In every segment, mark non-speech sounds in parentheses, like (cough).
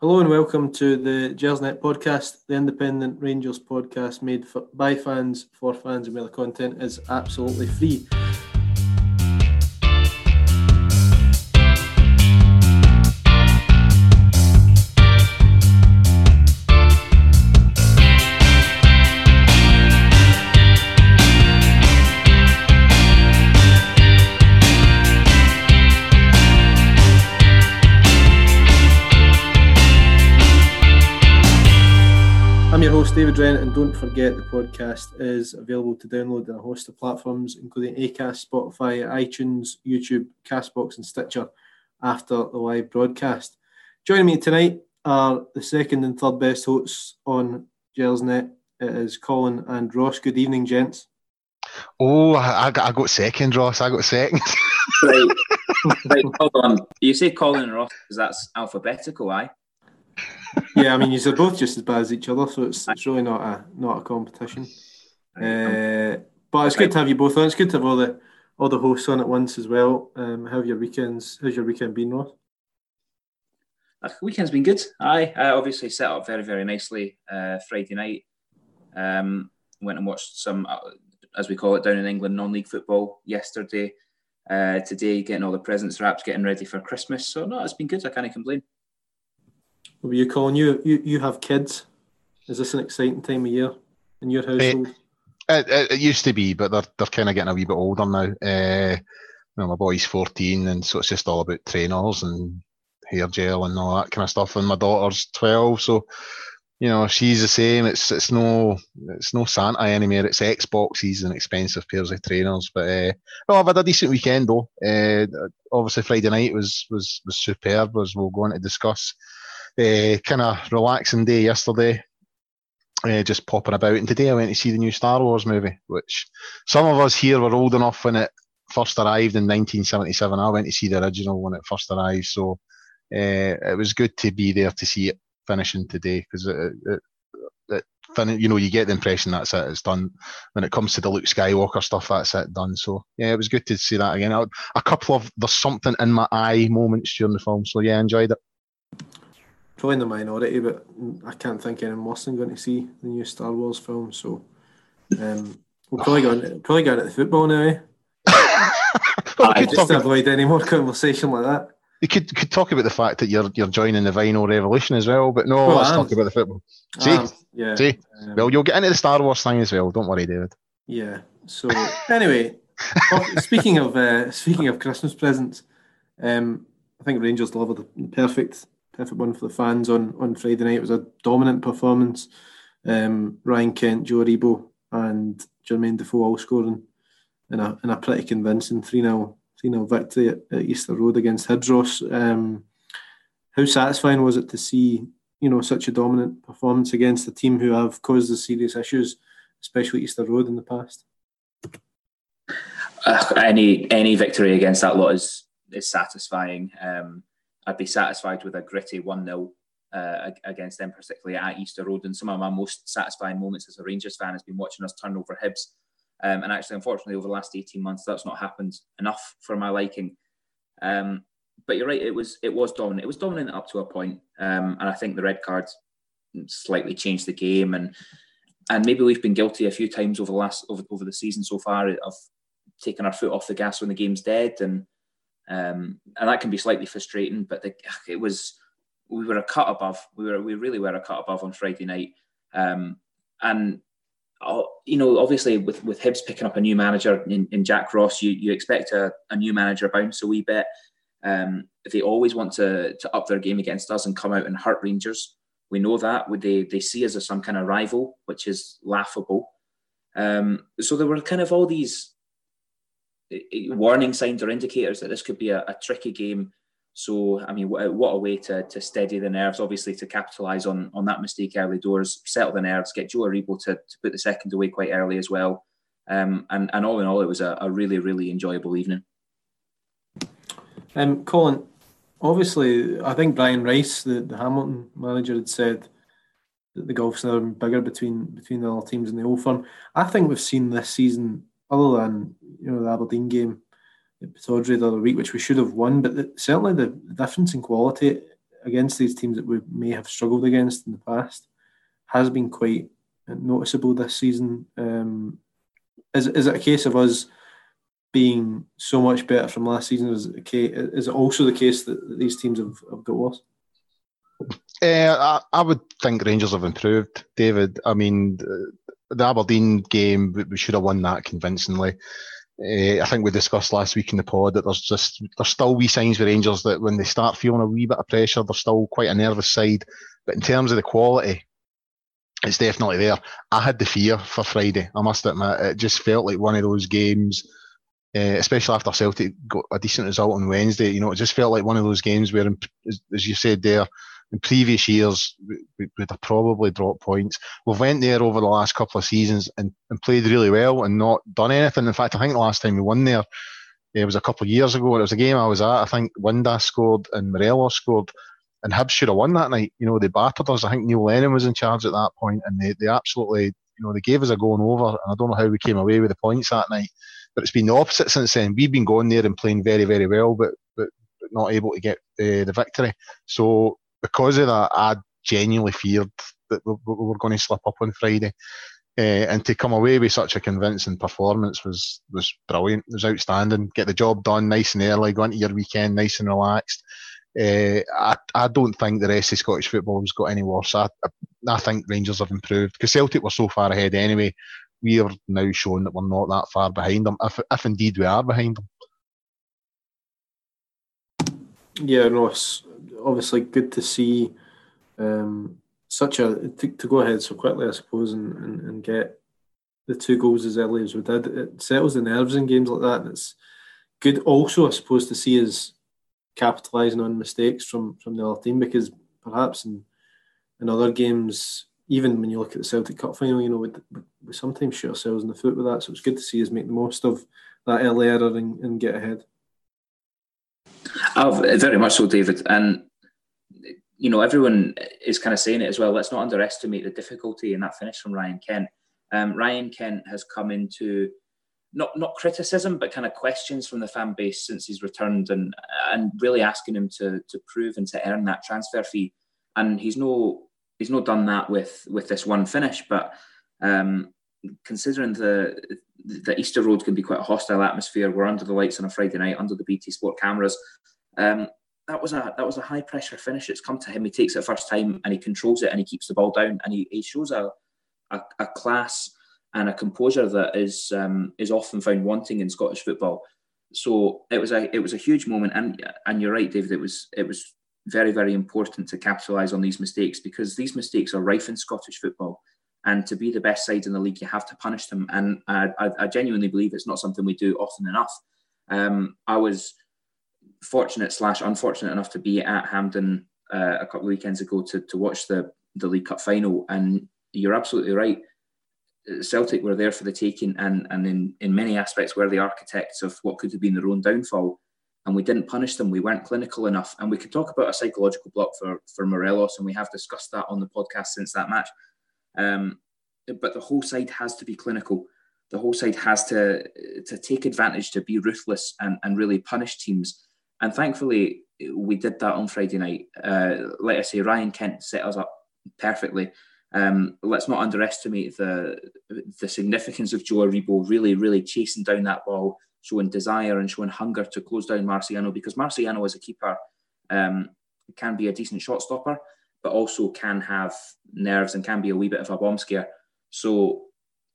Hello and welcome to the Gersnet podcast, the independent Rangers podcast made for, by fans for fans, and where the content is absolutely free. David Wren, and don't forget the podcast is available to download on a host of platforms, including Acast, Spotify, iTunes, YouTube, Castbox, and Stitcher after the live broadcast. Joining me tonight are the second and third best hosts on Gersnet. It is Colin and Ross. Good evening, gents. Oh, I got, I got second, Ross. I got second. right. (laughs) right, hold on. You say Colin and Ross because that's alphabetical, aye? Yeah, I mean, you're both just as bad as each other, so it's, it's really not a not a competition. Uh, but it's good to have you both on. It's good to have all the all the hosts on at once as well. Um, how have your weekends? How's your weekend been, Ross? Uh, weekend's been good. I, I obviously set up very very nicely uh, Friday night. Um, went and watched some, uh, as we call it down in England, non-league football yesterday. Uh, today, getting all the presents wrapped, getting ready for Christmas. So no, it's been good. I can't complain. What were you calling you? You you have kids. Is this an exciting time of year in your household? It, it, it used to be, but they're they're kind of getting a wee bit older now. Uh, you know, my boy's fourteen, and so it's just all about trainers and hair gel and all that kind of stuff. And my daughter's twelve, so you know she's the same. It's it's no it's no Santa anymore. It's Xboxes and expensive pairs of trainers. But uh, well, I've had a decent weekend though. Uh, obviously Friday night was was was superb, as we'll go on to discuss uh, eh, kind of relaxing day yesterday. Uh, just popping about, and today I went to see the new Star Wars movie, which some of us here were old enough when it first arrived in 1977. I went to see the original when it first arrived, so uh, it was good to be there to see it finishing today because it, it, you know, you get the impression that's it, it's done. When it comes to the Luke Skywalker stuff, that's it done. So yeah, it was good to see that again. A couple of there's something in my eye moments during the film, so yeah, enjoyed it probably in the minority, but I can't think anyone worse than going to see the new Star Wars film. So um, we'll probably go on, probably go at the football now. Eh? well, just to avoid any more conversation like that. You could could talk about the fact that you're you're joining the vinyl revolution as well, but no, well, let's talk about the football. See, yeah. See, um, well, you'll get into the Star Wars thing as well. Don't worry, David. Yeah. So anyway, (laughs) speaking of uh, speaking of Christmas presents, um, I think Rangers delivered the perfect perfect one for the fans on, on Friday night. It was a dominant performance. Um, Ryan Kent, Joe Aribo, and Jermaine Defoe all scoring in a, in a pretty convincing 3 0 3 0 victory at, at, Easter Road against Hibs Um, how satisfying was it to see you know such a dominant performance against a team who have caused us serious issues, especially Easter Road in the past? Uh, any any victory against that lot is is satisfying. Um, I'd be satisfied with a gritty 1 0 uh, against them, particularly at Easter Road. And some of my most satisfying moments as a Rangers fan has been watching us turn over Hibs. Um, and actually, unfortunately, over the last 18 months, that's not happened enough for my liking. Um, but you're right, it was it was dominant. It was dominant up to a point. Um, and I think the red cards slightly changed the game. And and maybe we've been guilty a few times over the last over, over the season so far of taking our foot off the gas when the game's dead and um, and that can be slightly frustrating. But the, it was we were a cut above. We were we really were a cut above on Friday night, um, and uh, you know obviously with with Hibs picking up a new manager in, in Jack Ross, you you expect a, a new manager bounce a wee bit. Um, they always want to to up their game against us and come out and hurt Rangers. We know that. Would They they see us as some kind of rival, which is laughable. Um, so there were kind of all these warning signs or indicators that this could be a, a tricky game. So, I mean, what, what, a way to, to steady the nerves, obviously, to capitalise on, on that mistake early doors, settle the nerves, get Joe Aribo to, to put the second away quite early as well. Um, and, and all in all, it was a, a really, really enjoyable evening. Um, Colin, obviously, I think Brian Rice, the, the Hamilton manager, had said that the gulf's never been bigger between between the other teams in the old firm. I think we've seen this season other than you know the Aberdeen game at Pittodrie the other week, which we should have won, but the, certainly the difference in quality against these teams that we may have struggled against in the past has been quite noticeable this season. Um, is is it a case of us being so much better from last season? Is it, case, is it also the case that these teams have, have got worse? Uh, I, I, would think Rangers have improved, David. I mean, the Aberdeen game, we should have won that convincingly. Uh, I think we discussed last week in the pod that there's just there's still wee signs with Rangers that when they start feeling a wee bit of pressure, they're still quite a nervous side. But in terms of the quality, it's definitely there. I had the fear for Friday. I must admit, it just felt like one of those games, uh, especially after Celtic got a decent result on Wednesday. You know, it just felt like one of those games where, as you said there, in previous years we would have probably dropped points. We've went there over the last couple of seasons and, and played really well and not done anything. In fact, I think the last time we won there it was a couple of years ago. It was a game I was at. I think Windass scored and Morelos scored, and Hibs should have won that night. You know, they battered us. I think Neil Lennon was in charge at that point, and they, they absolutely, you know, they gave us a going over. And I don't know how we came away with the points that night, but it's been the opposite since then. We've been going there and playing very, very well, but but, but not able to get uh, the victory. So because of that, I genuinely feared that we, we were going to slip up on Friday. Uh, and to come away with such a convincing performance was was brilliant. It was outstanding. Get the job done nice and early, go into your weekend nice and relaxed. Uh, I, I don't think the rest of Scottish football has got any worse. I, I think Rangers have improved because Celtic were so far ahead anyway. We are now showing that we're not that far behind them, if, if indeed we are behind them. Yeah, no, it's obviously good to see um, such a to, to, go ahead so quickly, I suppose, and, and, and, get the two goals as early as we did. It settles the nerves in games like that, and it's good also, I suppose, to see us capitalising on mistakes from from the other team because perhaps in in other games, even when you look at the Celtic Cup final, you know, we, we sometimes shoot ourselves in the foot with that. So it's good to see us make the most of that early error and, and get ahead. Oh, very much so, David. And you know, everyone is kind of saying it as well. Let's not underestimate the difficulty in that finish from Ryan Kent. Um, Ryan Kent has come into not not criticism, but kind of questions from the fan base since he's returned, and and really asking him to to prove and to earn that transfer fee. And he's no he's not done that with with this one finish, but um, considering the the Easter Road can be quite a hostile atmosphere, we're under the lights on a Friday night, under the BT Sport cameras. Um, that was a that was a high pressure finish. It's come to him. He takes it first time and he controls it and he keeps the ball down and he, he shows a, a, a class and a composure that is um, is often found wanting in Scottish football. So it was a it was a huge moment and and you're right, David. It was it was very very important to capitalise on these mistakes because these mistakes are rife in Scottish football. And to be the best side in the league, you have to punish them. And I, I, genuinely believe it's not something we do often enough. Um, I was fortunate slash unfortunate enough to be at Hampden uh, a couple of weekends ago to, to watch the, the League Cup final. And you're absolutely right. Celtic were there for the taking and, and in, in many aspects were the architects of what could have been their own downfall. And we didn't punish them. We weren't clinical enough. And we could talk about a psychological block for, for Morelos, and we have discussed that on the podcast since that match. Um, but the whole side has to be clinical. The whole side has to to take advantage, to be ruthless, and, and really punish teams and thankfully, we did that on Friday night. Uh, I say, Ryan Kent set us up perfectly. Um, let's not underestimate the the significance of Joe Aribo really, really chasing down that ball, showing desire and showing hunger to close down Marciano because Marciano as a keeper um, can be a decent shot stopper, but also can have nerves and can be a wee bit of a bomb scare. So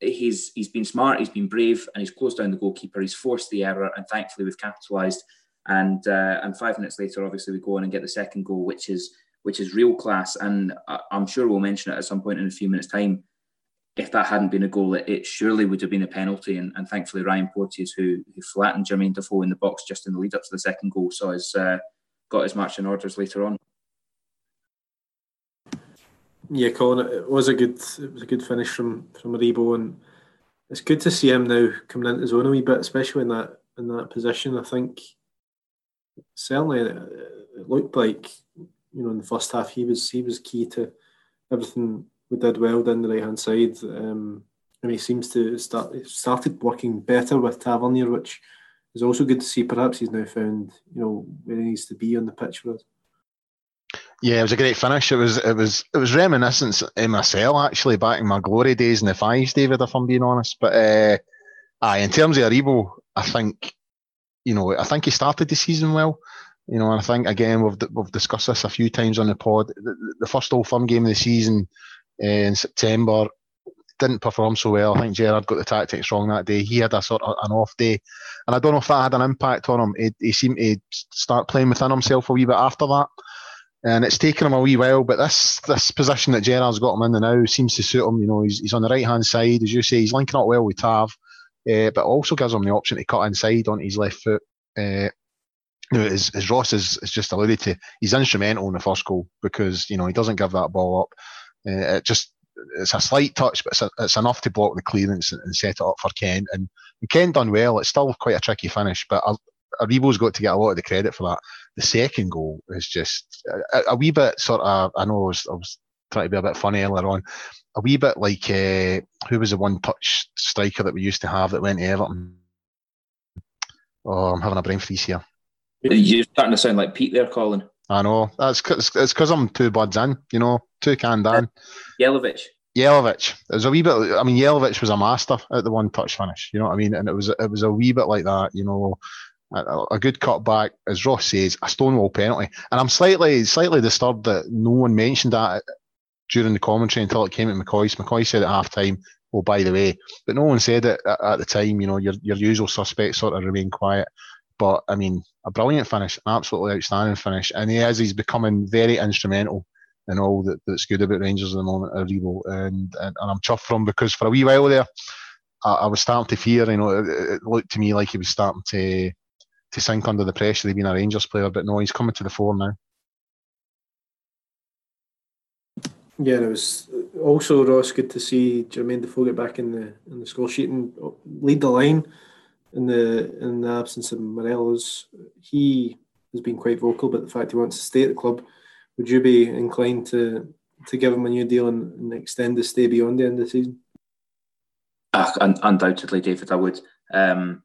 he's he's been smart, he's been brave, and he's closed down the goalkeeper. He's forced the error, and thankfully we've capitalised. And uh, and five minutes later, obviously, we go on and get the second goal, which is which is real class. And I'm sure we'll mention it at some point in a few minutes' time. If that hadn't been a goal, it, it surely would have been a penalty. And, and thankfully, Ryan Porteous, who, who flattened Jermaine Defoe in the box just in the lead up to the second goal, so has uh, got his marching orders later on. Yeah, Colin, it was a good it was a good finish from from Aribo, and it's good to see him now coming into his own a wee bit, especially in that in that position. I think certainly it looked like you know in the first half he was he was key to everything we did well down the right hand side. Um, and he seems to start started working better with Tavernier, which is also good to see. Perhaps he's now found you know where he needs to be on the pitch for us. Yeah, it was a great finish. It was it was it was reminiscent in myself actually back in my glory days in the fives, David, if I'm being honest. But uh, aye, in terms of Aribo, I think you know I think he started the season well. You know, and I think again we've we've discussed this a few times on the pod. The, the first Old Firm game of the season uh, in September didn't perform so well. I think Gerrard got the tactics wrong that day. He had a sort of an off day, and I don't know if that had an impact on him. He, he seemed to start playing within himself a wee bit after that and it's taken him a wee while. But this this position that Gerrard's got him in now seems to suit him. You know, he's, he's on the right hand side, as you say. He's linking up well with Tav, uh, but also gives him the option to cut inside on his left foot. Uh, you know, as, as Ross has, has just alluded to, he's instrumental in the first goal because you know he doesn't give that ball up. Uh, it just it's a slight touch, but it's, a, it's enough to block the clearance and, set it up for Kent. And, and Kent done well. It's still quite a tricky finish, but Aribo's got to get a lot of the credit for that. The second goal is just a, a wee bit sort of. I know I was, I was, trying to be a bit funny earlier on. A wee bit like uh, who was the one touch striker that we used to have that went to Everton. Oh, I'm having a brain freeze here. You're starting to sound like Pete there, Colin. I know. That's it's because I'm two buds in, you know, two can down. Jelavic. Jelavic. It was a wee bit. I mean, Jelavic was a master at the one touch finish. You know what I mean? And it was it was a wee bit like that. You know, a, a good cutback, as Ross says, a stonewall penalty. And I'm slightly slightly disturbed that no one mentioned that during the commentary until it came at McCoist. McCoy said at half time, oh, by the way, but no one said it at, at, the time. You know, your, your usual suspects sort of remain quiet. But I mean, a brilliant finish, an absolutely outstanding finish. And he is, he's becoming very instrumental in all that, that's good about Rangers at the moment at Revo. And, and, and I'm chuffed for him because for a wee while there, I, I was starting to fear, you know, it, it, looked to me like he was starting to to sink under the pressure of being a Rangers player, but no, he's coming to the fore now. Yeah, it was also Ross good to see Jermaine Defoe get back in the in the score sheet and lead the line in the in the absence of Morelos. He has been quite vocal about the fact he wants to stay at the club. Would you be inclined to to give him a new deal and, and extend the stay beyond the end of the season? Uh, undoubtedly, David, I would. Um,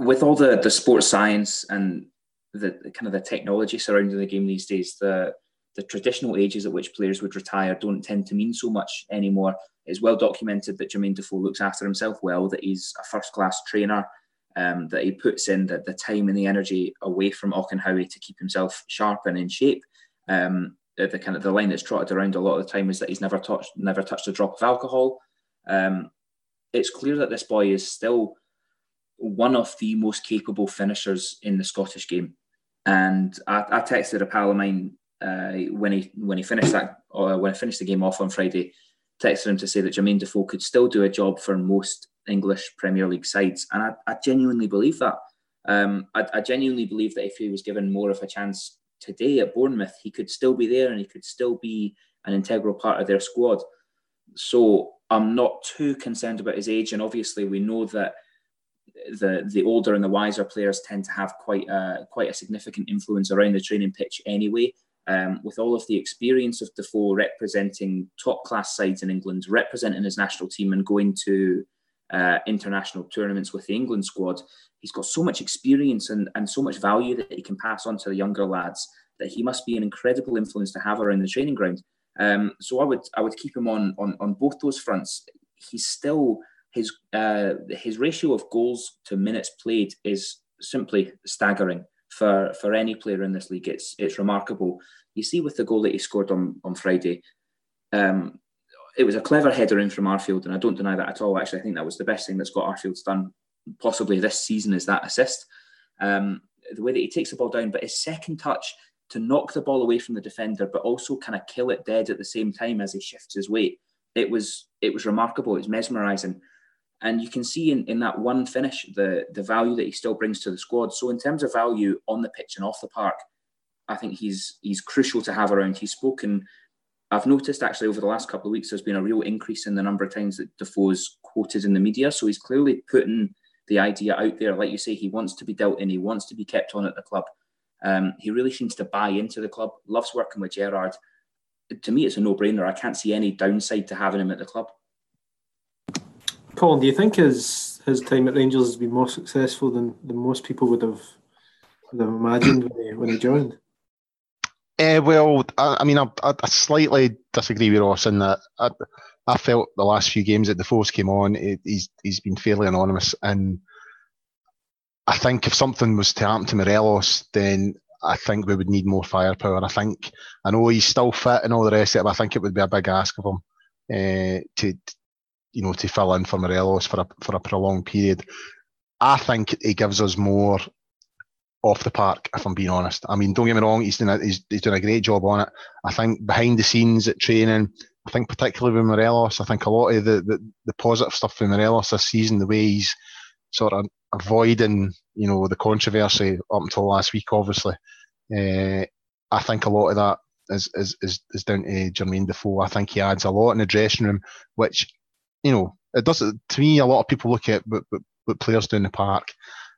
with all the the sports science and the, kind of the technology surrounding the game these days, the the traditional ages at which players would retire don't tend to mean so much anymore. It's well documented that Jermaine Defoe looks after himself well, that he's a first class trainer, um, that he puts in the, the time and the energy away from Auchenhowie to keep himself sharp and in shape. Um, the, the, kind of the line that's trotted around a lot of the time is that he's never touched never touched a drop of alcohol. Um, it's clear that this boy is still one of the most capable finishers in the Scottish game. And I, I texted a pal of mine uh, when he when he finished that uh, when I finished the game off on Friday, texted him to say that Jermaine Defoe could still do a job for most English Premier League sides, and I, I genuinely believe that. Um, I, I, genuinely believe that if he was given more of a chance today at Bournemouth, he could still be there and he could still be an integral part of their squad. So I'm not too concerned about his age, and obviously we know that the the older and the wiser players tend to have quite a quite a significant influence around the training pitch anyway. Um, with all of the experience of Defoe representing top class sides in England, representing his national team, and going to uh, international tournaments with the England squad, he's got so much experience and, and so much value that he can pass on to the younger lads that he must be an incredible influence to have around the training ground. Um, so I would I would keep him on on on both those fronts. He's still his uh, his ratio of goals to minutes played is simply staggering for for any player in this league. It's it's remarkable. You see with the goal that he scored on on Friday, um, it was a clever header in from Arfield, and I don't deny that at all. Actually, I think that was the best thing that Scott Arfield's done possibly this season is that assist. Um, the way that he takes the ball down, but his second touch to knock the ball away from the defender, but also kind of kill it dead at the same time as he shifts his weight. It was it was remarkable. It was mesmerising. And you can see in, in that one finish the, the value that he still brings to the squad. So in terms of value on the pitch and off the park, I think he's he's crucial to have around. He's spoken. I've noticed actually over the last couple of weeks there's been a real increase in the number of times that Defoe's quoted in the media. So he's clearly putting the idea out there. Like you say, he wants to be dealt in. He wants to be kept on at the club. Um, he really seems to buy into the club. Loves working with Gerrard. To me, it's a no-brainer. I can't see any downside to having him at the club. Colin, do you think his his time at Rangers has been more successful than, than most people would have would have imagined when he, when he joined? Uh, well, I, I mean, I, I, slightly disagree with Ross in that I, I felt the last few games that Defoe's came on, it, he's he's been fairly anonymous, and I think if something was to happen to Morelos, then I think we would need more firepower. I think I know he's still fit and all the rest of it, but I think it would be a big ask of him uh, to, you know, to fill in for Morelos for a for a prolonged period. I think he gives us more off the park, if I'm being honest. I mean, don't get me wrong, he's doing a, he's, he's doing a great job on it. I think behind the scenes at training, I think particularly with Morelos, I think a lot of the, the, the positive stuff with Morelos this season, the way he's sort of avoiding, you know, the controversy up until last week, obviously. Uh, I think a lot of that is, is, is, is down to Jermaine Defoe. I think he adds a lot in the dressing room, which, you know, it does. To me, a lot of people look at what, what, what players do in the park.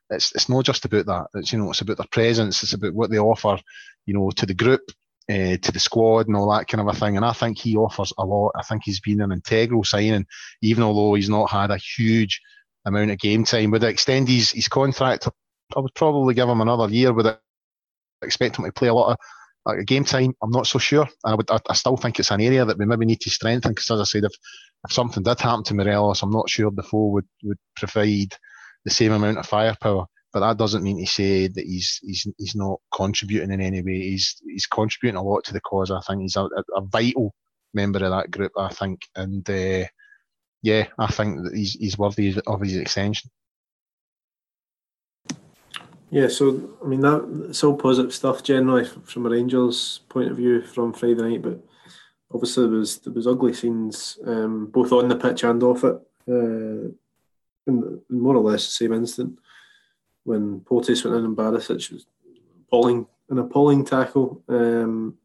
It's it's not just about that. It's you know, it's about their presence. It's about what they offer, you know, to the group, uh, to the squad, and all that kind of a thing. And I think he offers a lot. I think he's been an integral signing, even although he's not had a huge amount of game time. Would I extend his, his contract? I would probably give him another year. Would I expect him to play a lot of like, game time? I'm not so sure. I would. I, I, still think it's an area that we maybe need to strengthen because, as I said, if, if something did happen to Morelos, I'm not sure Defoe would would provide the same amount of firepower. But that doesn't mean to say that he's he's he's not contributing in any way. He's he's contributing a lot to the cause. I think he's a, a, vital member of that group. I think, and uh, yeah, I think that he's he's worthy of his extension. Yeah, so I mean that it's all positive stuff generally from a Rangers point of view from Friday night, but obviously there was there was ugly scenes um, both on the pitch and off it, uh, in, in, more or less the same instant when Porteous went in and Barisic was appalling an appalling tackle. Um,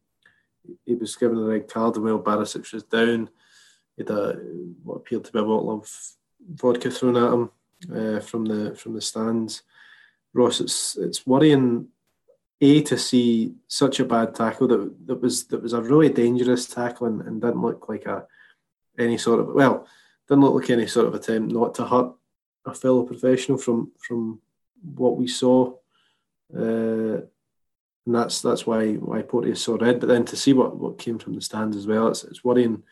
he was given a red card and while Barisic was down he had a, what appeared to be a bottle of vodka thrown at him uh, from the from the stands. Ross, it's it's worrying a to see such a bad tackle that that was that was a really dangerous tackle and, and didn't look like a any sort of well didn't look like any sort of attempt not to hurt a fellow professional from from what we saw. Uh, and that's that's why why Porteous saw red. But then to see what, what came from the stands as well, it's, it's worrying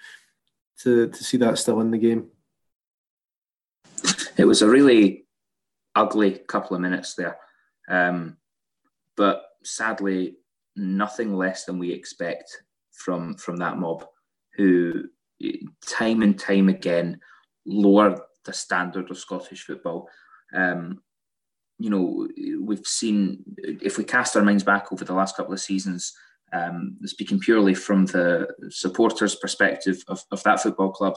to, to see that still in the game. It was a really ugly couple of minutes there. Um, but sadly, nothing less than we expect from from that mob, who time and time again lower the standard of Scottish football. Um, you know, we've seen if we cast our minds back over the last couple of seasons, um, speaking purely from the supporters' perspective of, of that football club,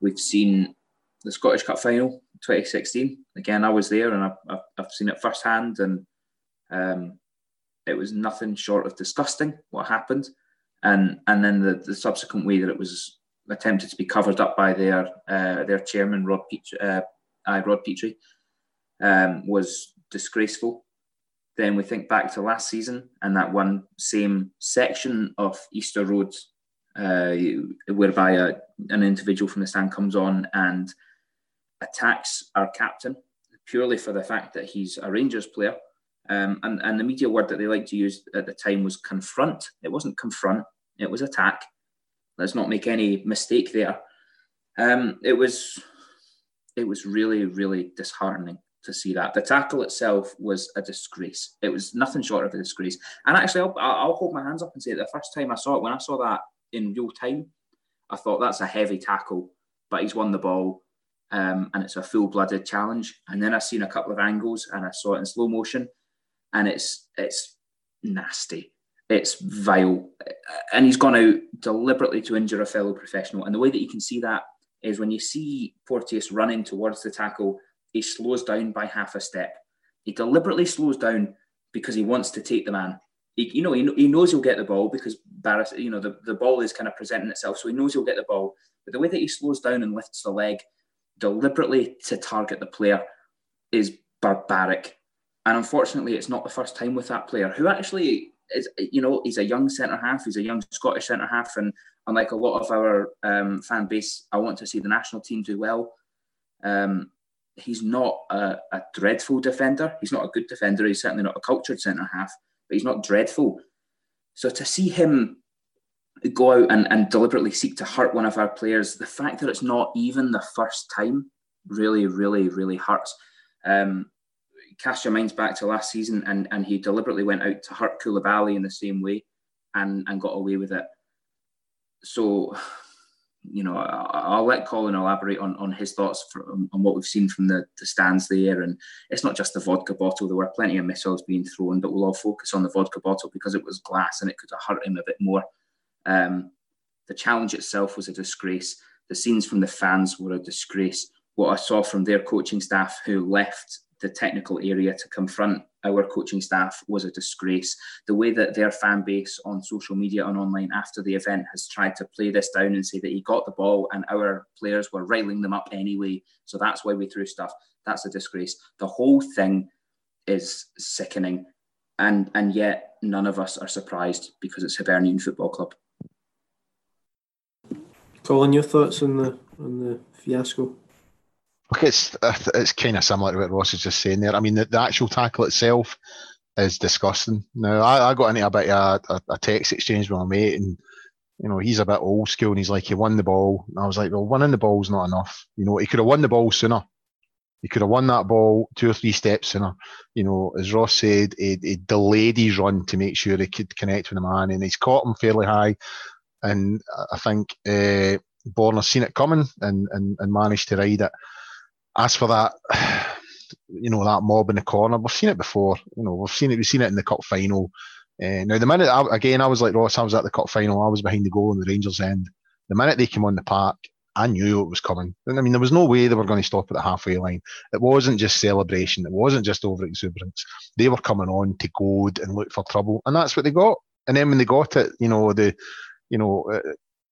we've seen the Scottish Cup final 2016. Again, I was there and I've, I've seen it firsthand, and um, it was nothing short of disgusting what happened. And and then the, the subsequent way that it was attempted to be covered up by their uh, their chairman Rod Petrie, uh, Rod Petrie um, was disgraceful. Then we think back to last season and that one same section of Easter Road, uh, whereby a, an individual from the stand comes on and attacks our captain purely for the fact that he's a Rangers player. Um, and, and the media word that they like to use at the time was confront. It wasn't confront, it was attack. Let's not make any mistake there. Um, it was it was really, really disheartening to see that. The tackle itself was a disgrace. It was nothing short of a disgrace. And actually, I'll, I'll hold my hands up and say the first time I saw it, when I saw that in real time, I thought that's a heavy tackle, but he's won the ball. Um, and it's a full-blooded challenge. And then I seen a couple of angles and I saw it in slow motion, and it's it's nasty. It's vile, and he's gone out deliberately to injure a fellow professional. And the way that you can see that is when you see Porteous running towards the tackle he slows down by half a step. He deliberately slows down because he wants to take the man. He, you know, he, he knows he'll get the ball because Barris, you know, the, the ball is kind of presenting itself, so he knows he'll get the ball. But the way that he slows down and lifts the leg deliberately to target the player is barbaric. And unfortunately, it's not the first time with that player who actually is, you know, he's a young centre half, he's a young Scottish centre half. And unlike a lot of our um, fan base, I want to see the national team do well. Um, he's not a, a, dreadful defender. He's not a good defender. He's certainly not a cultured centre half, but he's not dreadful. So to see him go out and, and deliberately seek to hurt one of our players, the fact that it's not even the first time really, really, really hurts. Um, cast your minds back to last season, and, and he deliberately went out to hurt Koulibaly in the same way and, and got away with it. So, you know, I'll let Colin elaborate on, on his thoughts from, on what we've seen from the, the stands there. And it's not just the vodka bottle, there were plenty of missiles being thrown, but we'll all focus on the vodka bottle because it was glass and it could have hurt him a bit more. Um, the challenge itself was a disgrace. The scenes from the fans were a disgrace. What I saw from their coaching staff who left the technical area to confront our coaching staff was a disgrace. The way that their fan base on social media and online after the event has tried to play this down and say that he got the ball and our players were riling them up anyway. So that's why we threw stuff. That's a disgrace. The whole thing is sickening. And and yet none of us are surprised because it's Hibernian Football Club. Colin, your thoughts on the on the fiasco? Look, it's it's kind of similar to what Ross is just saying there. I mean, the, the actual tackle itself is disgusting. Now, I, I got into a bit of a, a, text exchange with my mate, and you know, he's a bit old school, and he's like, he won the ball. And I was like, well, winning the ball's not enough. You know, he could have won the ball sooner. He could have won that ball two or three steps sooner. You know, as Ross said, he, he delayed his run to make sure he could connect with the man, and he's caught him fairly high. And I think uh, Borna seen it coming and, and, and managed to ride it as for that, (sighs) you know, that mob in the corner, we've seen it before. You know, we've seen it. We've seen it in the cup final. Uh, now, the minute I, again, I was like Ross. I was at the cup final. I was behind the goal on the Rangers end. The minute they came on the park, I knew it was coming. I mean, there was no way they were going to stop at the halfway line. It wasn't just celebration. It wasn't just over exuberance. They were coming on to goad and look for trouble, and that's what they got. And then when they got it, you know, the, you know, uh,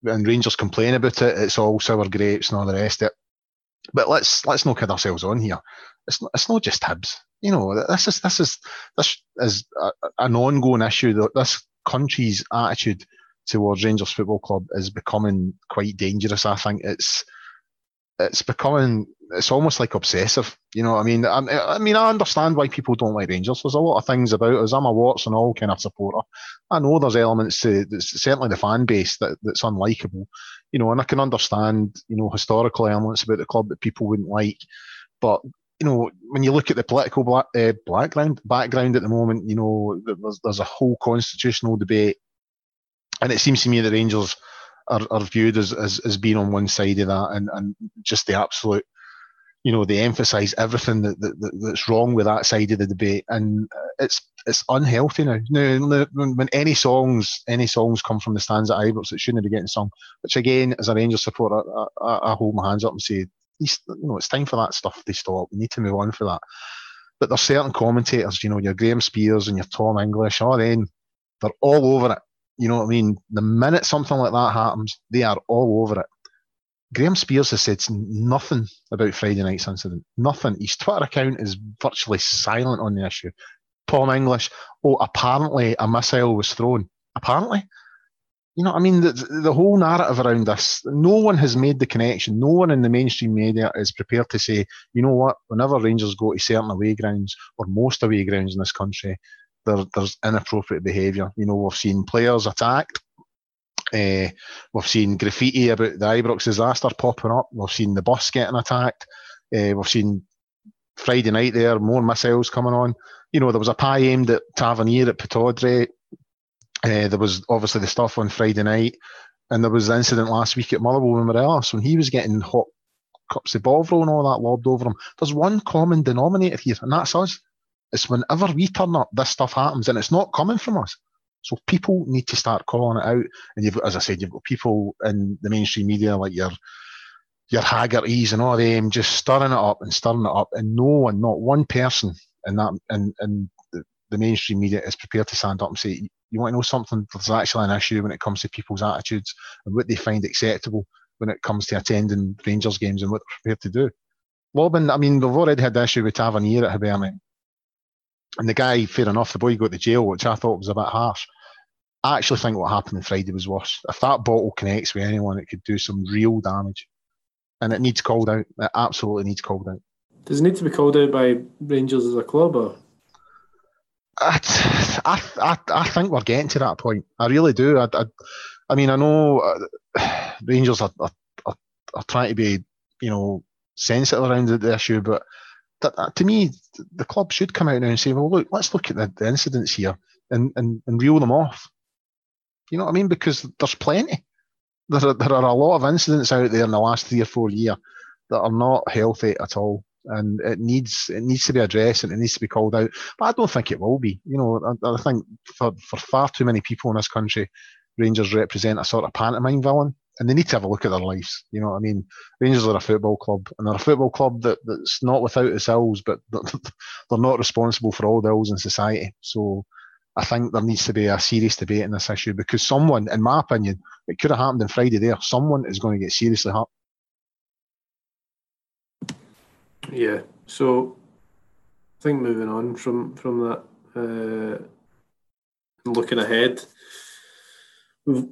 and Rangers complain about it. It's all sour grapes and all the rest of it. But let's let's not kid ourselves on here. It's not, it's not just Hibs. You know, this is this is this is a, an ongoing issue. That This country's attitude towards Rangers Football Club is becoming quite dangerous. I think it's it's becoming it's almost like obsessive. You know, I mean, I, I, mean, I understand why people don't like Rangers. There's a lot of things about us. I'm a Warts and all kind of supporter. I know there's elements to certainly the fan base that, that's unlikable. You know, and I can understand you know historical elements about the club that people wouldn't like, but you know, when you look at the political black, uh, background background at the moment, you know, there's there's a whole constitutional debate, and it seems to me that Rangers are, are viewed as, as, as being on one side of that and, and just the absolute you know they emphasise everything that, that, that's wrong with that side of the debate, and it's it's unhealthy now. Now, when any songs any songs come from the stands at Ibrox that shouldn't be getting sung, which again, as a Rangers supporter, I, I, I hold my hands up and say, you know, it's time for that stuff to stop. We need to move on for that. But there's certain commentators, you know, your Graham Spiers and your Tom English, all then they're all over it. You know what I mean? The minute something like that happens, they are all over it. Graham Spiers has said nothing about Friday night's incident. Nothing. His Twitter account is virtually silent on the issue. Tom English, oh, apparently a missile was thrown. Apparently. You know, I mean, the, the whole narrative around this, no one has made the connection. No one in the mainstream media is prepared to say, you know what, whenever Rangers go to certain away grounds, or most away grounds in this country, there, there's inappropriate behaviour. You know, we've seen players attacked. Uh, we've seen graffiti about the Ibrox disaster popping up. We've seen the bus getting attacked. Uh, we've seen Friday night there, more missiles coming on. You know, there was a pie aimed at Tavernier at Pittodrie. Uh, there was obviously the stuff on Friday night. And there was the incident last week at Motherwell with Morelos when he was getting hot cups of Bovril and all that lobbed over him. There's one common denominator here, and that's us. It's whenever we turn up, this stuff happens, and it's not coming from us. So people need to start calling it out. And you've as I said, you've got people in the mainstream media like your your Haggertys and all them just stirring it up and stirring it up, and no one, not one person in that and in the, the mainstream media is prepared to stand up and say, you want to know something? There's actually an issue when it comes to people's attitudes and what they find acceptable when it comes to attending Rangers games and what they're prepared to do. Lobbin, I mean, we've already had the issue with Tavernier at Hibernian. And the guy, fair enough, the boy got to jail, which I thought was a bit harsh. I actually think what happened on Friday was worse. If that bottle connects with anyone, it could do some real damage. And it needs called out. It absolutely needs called out. Does it need to be called out by Rangers as a club or? I, I, I think we're getting to that point. I really do. I, I, I mean, I know uh, (sighs) Rangers are, are, are, trying to be, you know, sensitive around the, issue, but that, that, to me, the club should come out now and say, well, look, let's look at the, the incidents here and, and, and reel them off. You know what I mean? Because there's plenty. There are, there are a lot of incidents out there in the last three or four years that are not healthy at all and it needs it needs to be addressed and it needs to be called out. But I don't think it will be. You know, I, I think for, for far too many people in this country, Rangers represent a sort of pantomime villain, and they need to have a look at their lives. You know what I mean? Rangers are a football club, and they're a football club that, that's not without its ills, but (laughs) they're not responsible for all the ills in society. So I think there needs to be a serious debate in this issue because someone, in my opinion, it could have happened on Friday there. Someone is going to get seriously hurt. Yeah. So I think moving on from from that, uh, looking ahead,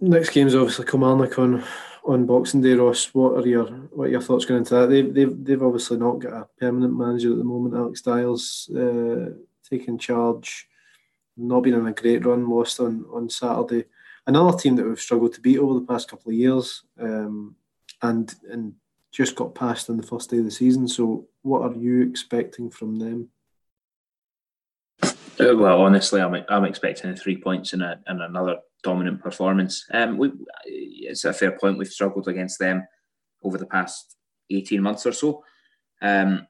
next game is obviously Kilmarnock on on Boxing Day. Ross, what are your what are your thoughts going into that? They've they've they've obviously not got a permanent manager at the moment. Alex Styles uh, taking charge, not been in a great run. Lost on on Saturday. Another team that we've struggled to beat over the past couple of years, um, and and just got passed on the first day of the season. So, what are you expecting from them? Uh, well, honestly, I'm I'm expecting three points and, a, and another dominant performance. Um, we, it's a fair point. We've struggled against them over the past eighteen months or so. Um,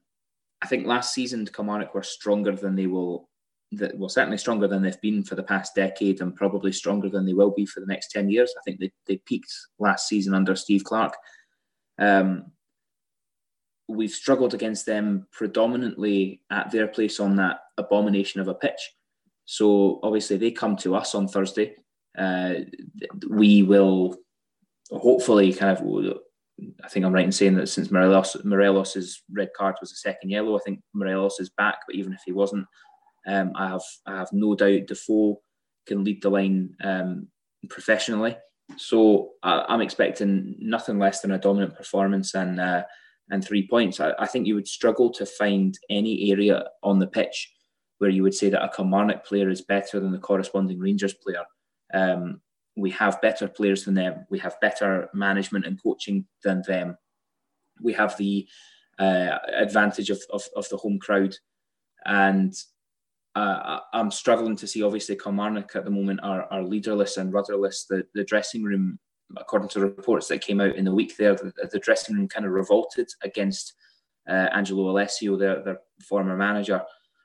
I think last season Kilmarnock were stronger than they will. That well, certainly stronger than they've been for the past decade, and probably stronger than they will be for the next ten years. I think they, they peaked last season under Steve Clarke. Um, we've struggled against them predominantly at their place on that abomination of a pitch. So obviously they come to us on Thursday. Uh, we will hopefully kind of. I think I'm right in saying that since Morelos Morelos's red card was a second yellow, I think Morelos is back. But even if he wasn't, um, I have I have no doubt Defoe can lead the line um, professionally. So I, am expecting nothing less than a dominant performance and uh, and three points. I, I, think you would struggle to find any area on the pitch where you would say that a Kilmarnock player is better than the corresponding Rangers player. Um, we have better players than them. We have better management and coaching than them. We have the uh, advantage of, of, of, the home crowd. And uh, I'm struggling to see, obviously, Kilmarnock at the moment are, are leaderless and rudderless. The, the dressing room according to reports that came out in the week there, the, the dressing room kind of revolted against uh, Angelo Alessio, their, their former manager.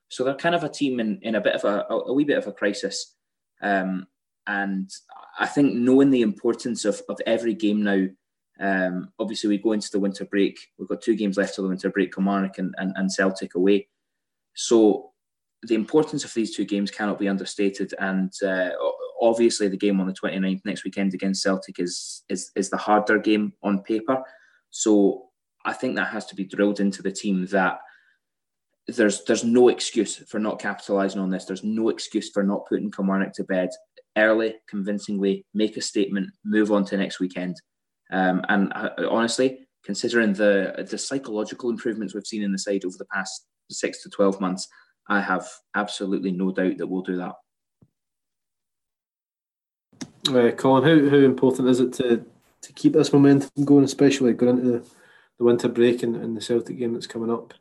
So they're kind of a team in, in a bit of a, a wee bit of a crisis. Um, and I think knowing the importance of, of every game now, um, obviously we go into the winter break. We've got two games left till the winter break, Kilmarnock and, and, and Celtic away. So the importance of these two games cannot be understated. And uh, obviously, the game on the 29th next weekend against Celtic is, is, is the harder game on paper. So I think that has to be drilled into the team that there's there's no excuse for not capitalising on this. There's no excuse for not putting Kilmarnock to bed early, convincingly, make a statement, move on to next weekend. Um, and uh, honestly, considering the the psychological improvements we've seen in the side over the past six to twelve months, I have absolutely no doubt that we'll do that. Colin, how, how important is it to, to keep this momentum going, especially going into the, the winter break and, and the Celtic game that's coming up?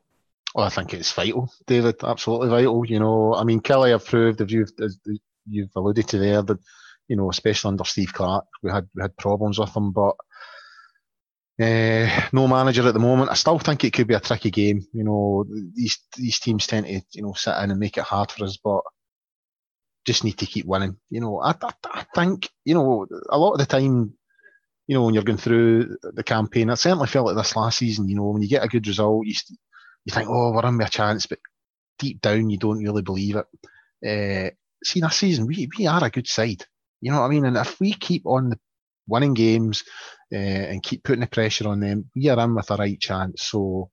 Oh, I think it's vital, David. Absolutely vital. You know, I mean, Killie have proved, if you've as you've alluded to there, that you know, especially under Steve Clarke, we had we had problems with him, but uh, no manager at the moment. I still think it could be a tricky game. You know, these these teams tend to you know sit in and make it hard for us, but just need to keep winning. You know, I, I think you know a lot of the time, you know, when you're going through the campaign, I certainly felt like this last season. You know, when you get a good result, you you think, oh, we're in with a chance, but deep down you don't really believe it. Uh, see, this season we we are a good side. You know what I mean? And if we keep on winning games uh, and keep putting the pressure on them, we are in with a right chance. So,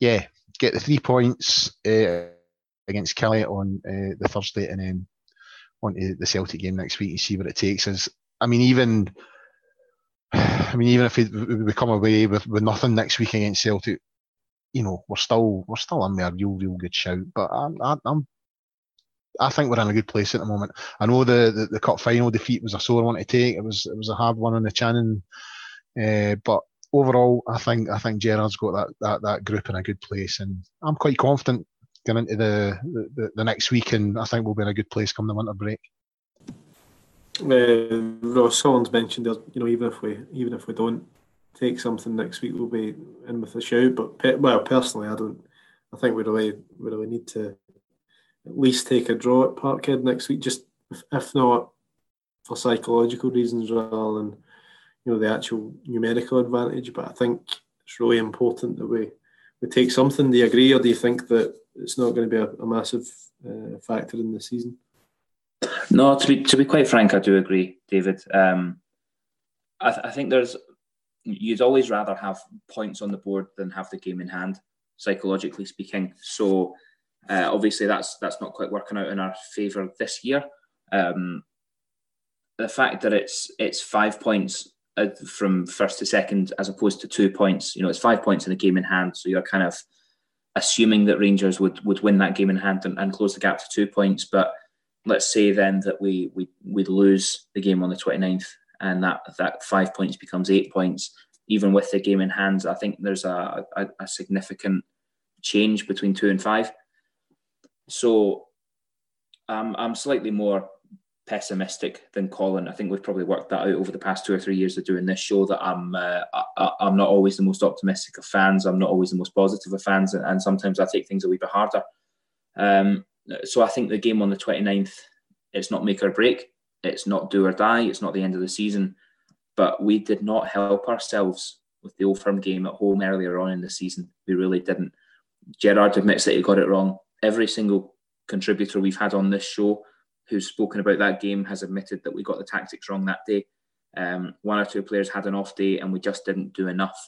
yeah, get the three points uh, against Killie on uh, the Thursday and then on to the Celtic game next week and see what it takes us. I mean, even (sighs) I mean, even if we, we come away with, with nothing next week against Celtic, you know, we're still we're still in there, real real good shout. But I'm I'm I think we're in a good place at the moment. I know the, the, the cup final defeat was a sore one to take. It was it was a hard one on the chin, uh, but overall, I think I think Gerrard's got that, that that group in a good place, and I'm quite confident going into the, the, the next week, and I think we'll be in a good place come the winter break. Uh, Ross Holland's mentioned that you know even if we even if we don't take something next week, we'll be in with a shout. But pe- well, personally, I don't. I think we really we really need to at least take a draw at Parkhead next week, just if, if not for psychological reasons rather than you know the actual numerical advantage. But I think it's really important that we we take something. Do you agree, or do you think that it's not going to be a, a massive uh, factor in the season? No, to be to be quite frank, I do agree, David. Um, I, th- I think there's you'd always rather have points on the board than have the game in hand, psychologically speaking. So uh, obviously that's that's not quite working out in our favour this year. Um, the fact that it's it's five points uh, from first to second as opposed to two points, you know, it's five points in the game in hand. So you're kind of assuming that Rangers would would win that game in hand and, and close the gap to two points, but let's say then that we we we lose the game on the 29th and that that five points becomes eight points even with the game in hand i think there's a, a, a significant change between two and five. So um, i'm slightly more pessimistic than colin i think we've probably worked that out over the past two or three years of doing this show that i'm uh, I, i'm not always the most optimistic of fans i'm not always the most positive of fans and, and sometimes i take things a wee bit harder um, so I think the game on the 29th, it's not make or break. It's not do or die. It's not the end of the season. But we did not help ourselves with the Old Firm game at home earlier on in the season. We really didn't. Gerrard admits that he got it wrong. Every single contributor we've had on this show who's spoken about that game has admitted that we got the tactics wrong that day. Um, one or two players had an off day and we just didn't do enough.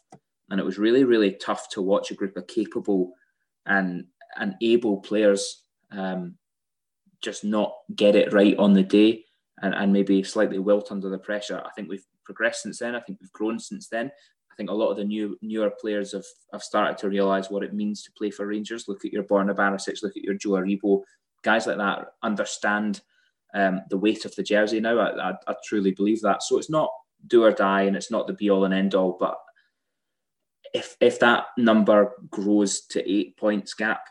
And it was really, really tough to watch a group of capable and, and able players um, just not get it right on the day and, and maybe slightly wilt under the pressure. I think we've progressed since then. I think we've grown since then. I think a lot of the new newer players have, have started to realise what it means to play for Rangers. Look at your Borna Barisic, look at your Joe Aribo. Guys like that understand um, the weight of the jersey now. I, I, I truly believe that. So it's not do or die and it's not the be all and end all. But if if that number grows to eight points gap,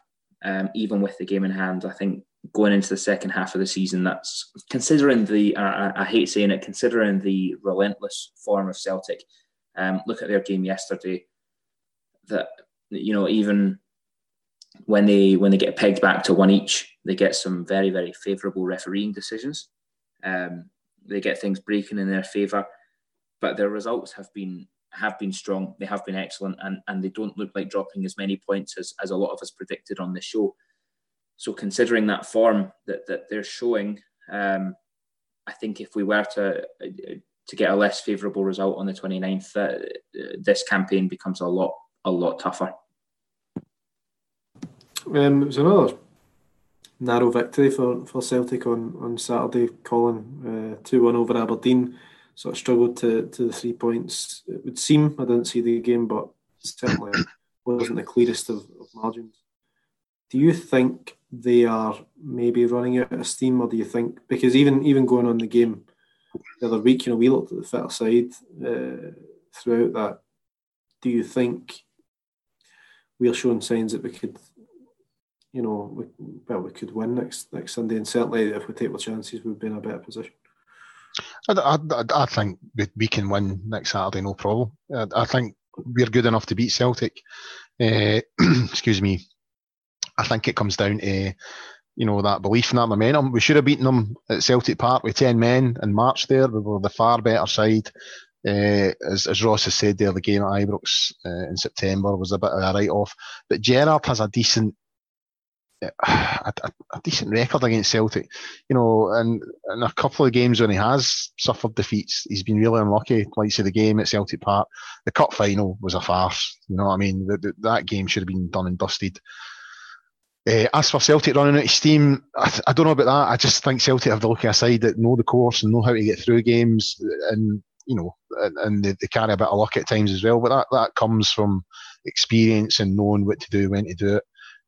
um, even with the game in hand. I think going into the second half of the season, that's considering the, uh, I hate saying it, considering the relentless form of Celtic. Um, look at their game yesterday. That you know, even when they when they get pegged back to one each, they get some very very favourable refereeing decisions. Um, they get things breaking in their favour, but their results have been have been strong. They have been excellent, and and they don't look like dropping as many points as as a lot of us predicted on the show. So considering that form that that they're showing, um, I think if we were to to get a less favourable result on the 29th, uh, this campaign becomes a lot a lot tougher. Um, it was another narrow victory for, for Celtic on, on Saturday, Colin, uh, 2 1 over Aberdeen sort of struggled to, to the three points. It would seem I didn't see the game, but certainly wasn't the clearest of, of margins. Do you think they are maybe running out of steam, or do you think because even even going on the game the other week, you know, we looked at the fitter side uh, throughout that. Do you think we're showing signs that we could, you know, we, well, we could win next next Sunday, and certainly if we take our chances, we'd be in a better position. I, I, I think we can win next Saturday, no problem. I, I think we're good enough to beat Celtic. Uh, (clears throat) excuse me. I think it comes down to you know that belief and that momentum. We should have beaten them at Celtic Park with ten men in March. There, we were the far better side. Uh, as, as Ross has said there, the game at Ibrox uh, in September was a bit of a write-off. But Gerrard has a decent a, a, decent record against Celtic, you know, and in a couple of games when he has suffered defeats, he's been really unlucky. Like say the game at Celtic Park, the cup final was a farce. You know what I mean? The, the, that game should have been done and dusted. Uh, as for Celtic running out of steam, I, I, don't know about that. I just think Celtic have the lucky side that know the course and know how to get through games, and you know, and, and they, they, carry a bit of luck at times as well. But that that comes from experience and knowing what to do, when to do it.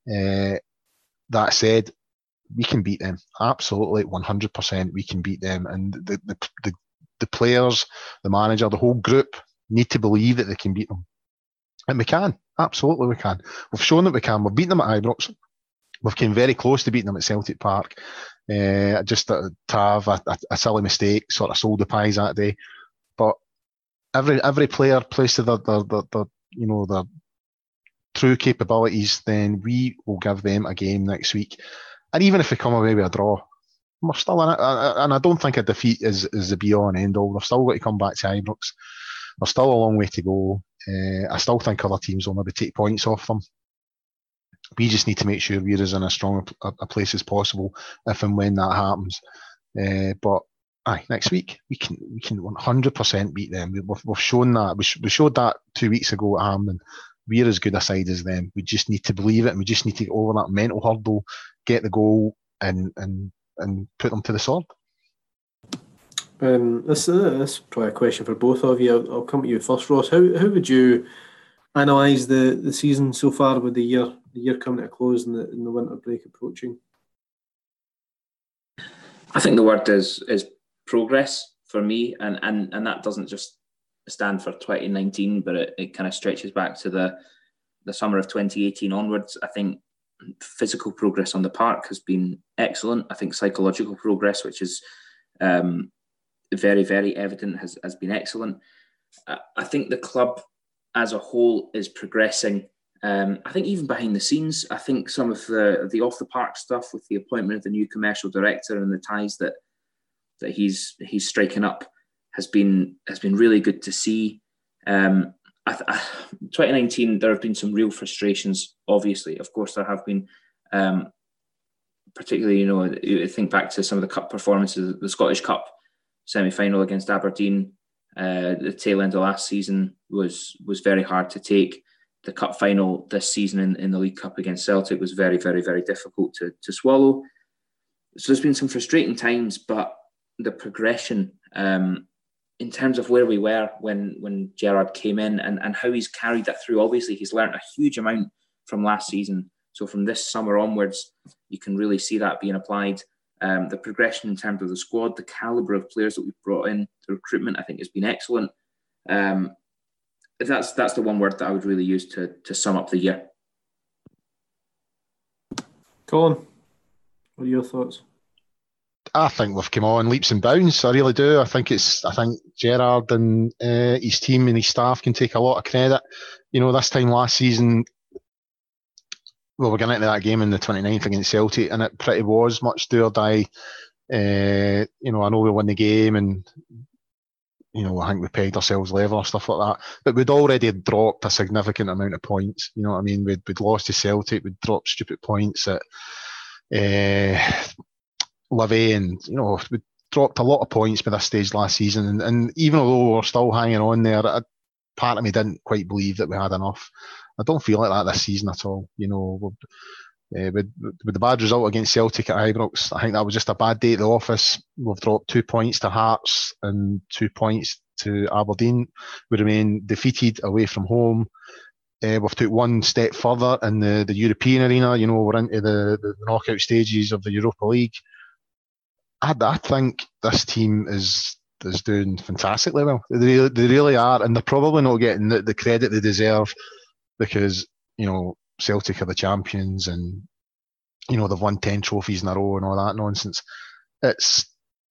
Uh, that said, we can beat them. Absolutely, 100%. We can beat them. And the, the, the, the players, the manager, the whole group need to believe that they can beat them. And we can. Absolutely, we can. We've shown that we can. We've beaten them at Ibrox. We've came very close to beating them at Celtic Park. Uh, just uh, to have a, a, a, silly mistake, sort of sold the pies that day. But every every player plays to their, their, their, their you know their true capabilities, then we will give them a game next week. And even if we come away with a draw, we're still in it. And I don't think a defeat is, is the be all and end all. They've still got to come back to Ibrox. There's still a long way to go. Uh, I still think other teams will maybe take points off them. We just need to make sure we're as in as strong a, a place as possible if and when that happens. Uh, but aye, next week we can we can 100% beat them. We, have we've shown that. We, we showed that two weeks ago at Hampden we're as good a side as them. We just need to believe it, and we just need to get over that mental hurdle, get the goal, and and and put them to the sword. Um, this, uh, this is probably a question for both of you. I'll, I'll come to you first, Ross. How, how would you analyse the, the season so far with the year the year coming to a close and the, and the winter break approaching? I think the word is is progress for me, and and and that doesn't just stand for 2019, but it, it kind of stretches back to the the summer of 2018 onwards. I think physical progress on the park has been excellent. I think psychological progress, which is um, very, very evident, has, has been excellent. I think the club as a whole is progressing. Um, I think even behind the scenes, I think some of the the off the park stuff with the appointment of the new commercial director and the ties that that he's he's striking up has been has been really good to see. Um, I, I, 2019, there have been some real frustrations. Obviously, of course, there have been. Um, particularly, you know, you think back to some of the cup performances, the Scottish Cup semi-final against Aberdeen. Uh, the tail end of last season was was very hard to take. The cup final this season in, in the League Cup against Celtic was very, very, very difficult to, to swallow. So there's been some frustrating times, but the progression um, in terms of where we were when when Gerrard came in and, and how he's carried that through. Obviously, he's learned a huge amount from last season. So from this summer onwards, you can really see that being applied. Um, the progression in terms of the squad, the caliber of players that we've brought in, the recruitment, I think has been excellent. Um, that's that's the one word that I would really use to to sum up the year. Colin, what are your thoughts? I think we've come on leaps and bounds. I really do. I think it's. I think Gerrard and uh, his team and his staff can take a lot of credit. You know, this time last season, well, we're getting into that game in the 29th against Celtic, and it pretty was much do or die. Uh, you know, I know we won the game, and you know, I think we pegged ourselves level or stuff like that. But we'd already dropped a significant amount of points. You know what I mean? We'd, we'd lost to Celtic. We'd dropped stupid points at. Uh, Livy, and you know we dropped a lot of points by this stage last season, and, and even although we're still hanging on there, a part of me didn't quite believe that we had enough. I don't feel like that this season at all. You know, uh, with, with the bad result against Celtic at Ibrox, I think that was just a bad day at the office. We've dropped two points to Hearts and two points to Aberdeen. We remain defeated away from home. Uh, we've took one step further in the, the European arena. You know, we're into the, the knockout stages of the Europa League. I, I think this team is is doing fantastically well. They, they really are, and they're probably not getting the, the credit they deserve because you know Celtic are the champions and you know they've won ten trophies in a row and all that nonsense. It's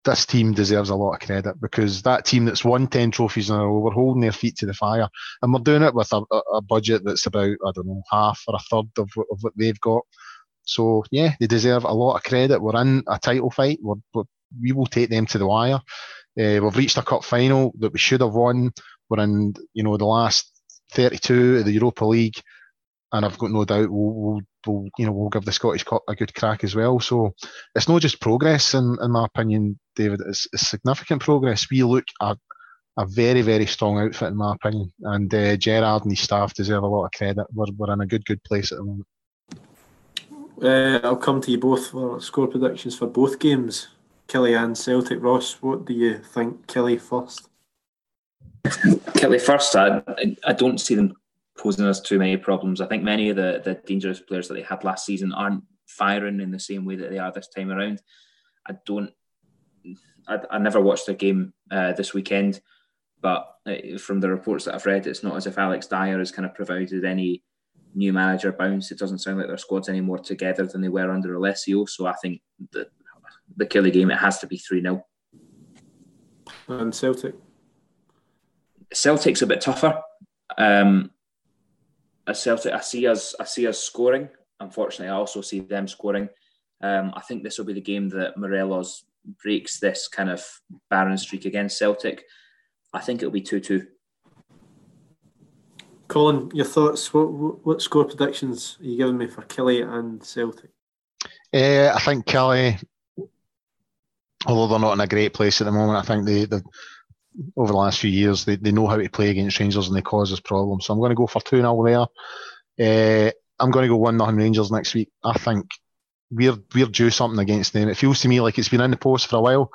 this team deserves a lot of credit because that team that's won 10 trophies in a row, we're holding their feet to the fire. And we're doing it with a, a budget that's about, I don't know, half or a third of, of what they've got. So yeah, they deserve a lot of credit. We're in a title fight. We're, we're, we will take them to the wire. Uh, we've reached a cup final that we should have won. We're in, you know, the last 32 of the Europa League, and I've got no doubt we'll, we'll, we'll, you know, we'll give the Scottish Cup a good crack as well. So it's not just progress, in, in my opinion, David. It's, it's significant progress. We look at a very, very strong outfit, in my opinion, and uh, Gerrard and his staff deserve a lot of credit. We're, we're in a good, good place at the moment. Uh, I'll come to you both for score predictions for both games. Killie and Celtic. Ross, what do you think? Killie first. Killie first. I, I don't see them posing us too many problems. I think many of the, the dangerous players that they had last season aren't firing in the same way that they are this time around. I don't. I, I never watched the game uh, this weekend, but uh, from the reports that I've read, it's not as if Alex Dyer has kind of provided any new manager bounce. It doesn't sound like their squad's any more together than they were under Alessio. So I think that the Killie game it has to be three 0 And Celtic. Celtic's a bit tougher. Um, Celtic, I see us, I see us scoring. Unfortunately, I also see them scoring. Um, I think this will be the game that Morelos breaks this kind of barren streak against Celtic. I think it'll be two-two. Colin, your thoughts? What, what, score predictions are you giving me for Killie and Celtic? Uh, I think Killie, although they're not in a great place at the moment, I think they, they over the last few years they, they know how to play against Rangers and they cause us problems. So I'm going to go for 2 0 there. Uh, I'm going to go 1 0 Rangers next week. I think we're we're due something against them. It feels to me like it's been in the post for a while,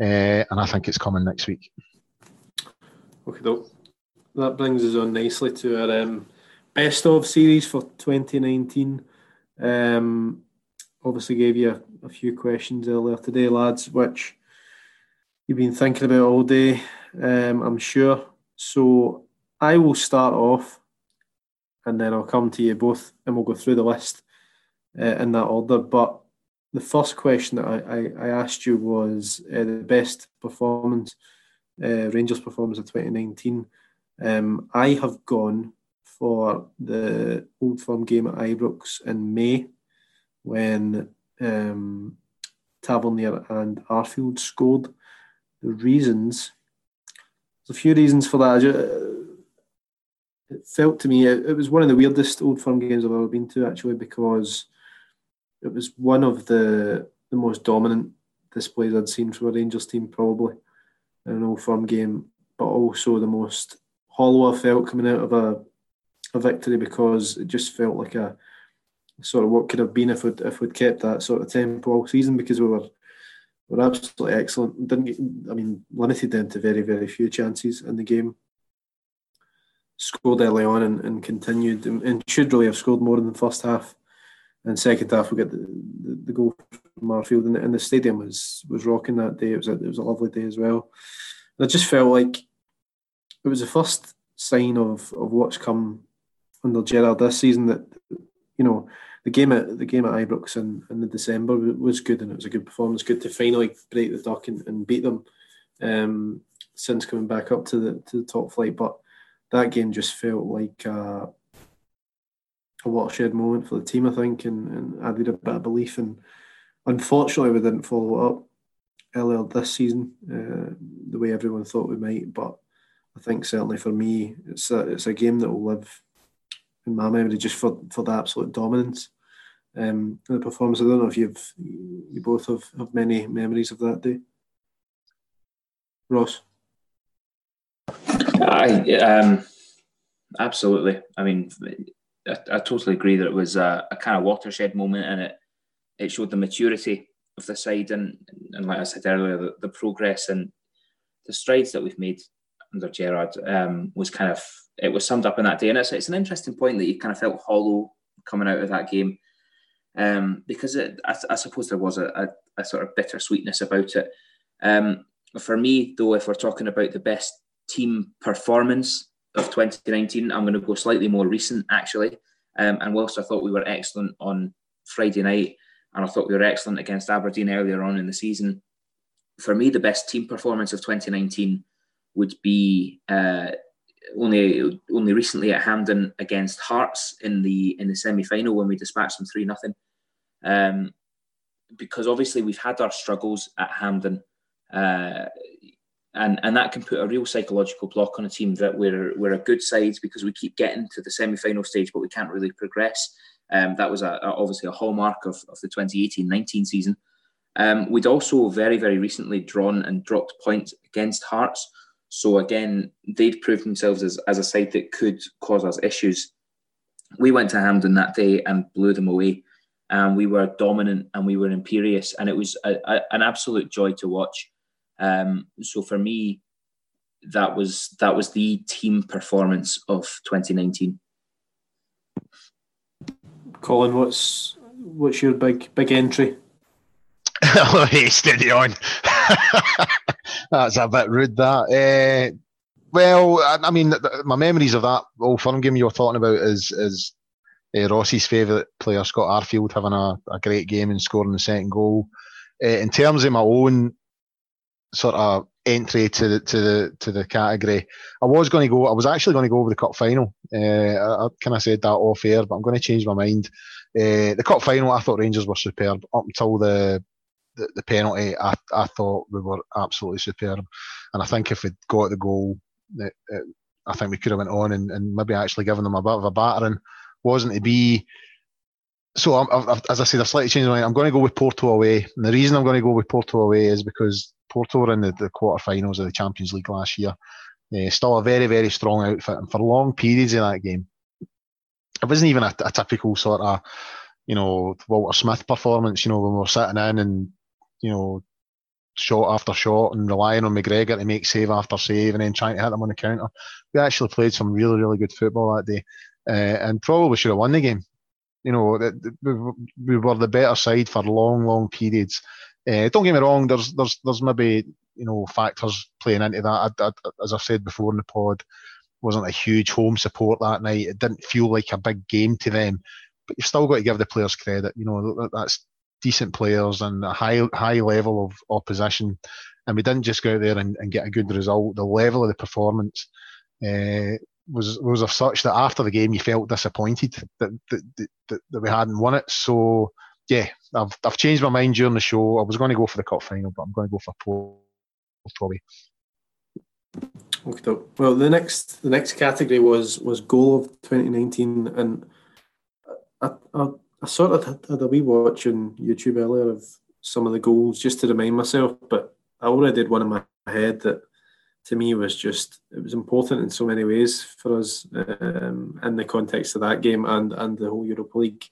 uh, and I think it's coming next week. Okay, though. That brings us on nicely to our um, best of series for 2019. Um, obviously, gave you a, a few questions earlier today, lads, which you've been thinking about all day, um, I'm sure. So I will start off and then I'll come to you both and we'll go through the list uh, in that order. But the first question that I, I, I asked you was uh, the best performance, uh, Rangers performance of 2019. Um, I have gone for the Old Firm game at Ibrox in May when um, Tavernier and Arfield scored the reasons. There's a few reasons for that. It felt to me it, it was one of the weirdest Old Firm games I've ever been to, actually, because it was one of the the most dominant displays I'd seen from a Rangers team, probably in an Old Firm game, but also the most hollow I felt coming out of a a victory because it just felt like a sort of what could have been if we'd if we'd kept that sort of tempo all season because we were were absolutely excellent. Didn't get, I mean, limited them to very, very few chances in the game. Scored early on and, and continued, and, and, should really have scored more in the first half. And second half, we got the, the, the goal from Arfield, and and the stadium was was rocking that day. It was a, it was a lovely day as well. And I just felt like it was the first sign of of what's come under Gerrard this season. That you know the game at the game at Ibrox in, in the December was good and it was a good performance. Good to finally break the duck and, and beat them um, since coming back up to the to the top flight. But that game just felt like a, a watershed moment for the team, I think, and, and added a bit of belief. And unfortunately, we didn't follow up earlier this season uh, the way everyone thought we might. But I think certainly for me, it's a, it's a game that will live in my memory just for, for the absolute dominance um, the performance. I don't know if you've you both have, have many memories of that day. Ross. I um, absolutely. I mean, I, I, totally agree that it was a, a, kind of watershed moment, and it it showed the maturity of the side, and and like I said earlier, the, the progress and the strides that we've made under Gerrard um, was kind of it was summed up in that day, and it's it's an interesting point that you kind of felt hollow coming out of that game um, because it, I, I, suppose there was a, a, a, sort of bittersweetness about it. Um, for me, though, if we're talking about the best team performance of 2019, I'm going to go slightly more recent, actually. Um, and whilst I thought we were excellent on Friday night, and I thought we were excellent against Aberdeen earlier on in the season, for me, the best team performance of 2019 would be uh, only only recently at Hampden against Hearts in the in the semi final when we dispatched them three nothing. Um, because obviously we've had our struggles at Hampden, uh, and and that can put a real psychological block on a team that we're we're a good side because we keep getting to the semi final stage, but we can't really progress. Um, that was a, a, obviously a hallmark of, of the 2018-19 season. Um, we'd also very very recently drawn and dropped points against Hearts. So again, they'd proved themselves as, as a side that could cause us issues. We went to Hampden that day and blew them away. And we were dominant and we were imperious, and it was a, a, an absolute joy to watch. Um, so for me, that was that was the team performance of 2019. Colin, what's what's your big big entry? oh, (laughs) hey, steady on. (laughs) That's a bit rude. That. Uh, well, I, I, mean, my memories of that old firm game you were talking about is is uh, Ross's favourite player, Scott Arfield, having a, a great game and scoring the second goal. Uh, in terms of my own sort of entry to the to the to the category. I was going to go. I was actually going to go over the cup final. Uh, I, I kind of said that off air, but I'm going to change my mind. Uh, the cup final, I thought Rangers were superb up until the the, the penalty. I, I thought we were absolutely superb, and I think if we'd got the goal, it, it, I think we could have went on and, and maybe actually given them a bit of a battering. Wasn't to be. So, I'm, I've, as I said, I've slightly changed my mind. I'm going to go with Porto away. And the reason I'm going to go with Porto away is because Porto were in the, the quarterfinals of the Champions League last year. Uh, still a very, very strong outfit. And for long periods in that game, it wasn't even a, a, typical sort of, you know, Walter Smith performance, you know, when we were sitting in and, you know, shot after shot and relying on McGregor to make save after save and then trying to hit them on the counter. We actually played some really, really good football that day uh, and probably should have won the game. You know, we were the better side for long, long periods. Uh, don't get me wrong. There's there's there's maybe you know factors playing into that. I, I, as I've said before in the pod, wasn't a huge home support that night. It didn't feel like a big game to them. But you've still got to give the players credit. You know that's decent players and a high high level of opposition. And we didn't just go out there and, and get a good result. The level of the performance uh, was was of such that after the game you felt disappointed that that, that, that we hadn't won it. So yeah, I've I've changed my mind during the show. I was going to go for the cup final, but I'm going to go for Porto probably. Okay, well, the next the next category was was goal of 2019, and I, I sort of had a wee watch on YouTube earlier of some of the goals just to remind myself, but I already did one in my head that to me was just it was important in so many ways for us um, in the context of that game and and the whole Europa League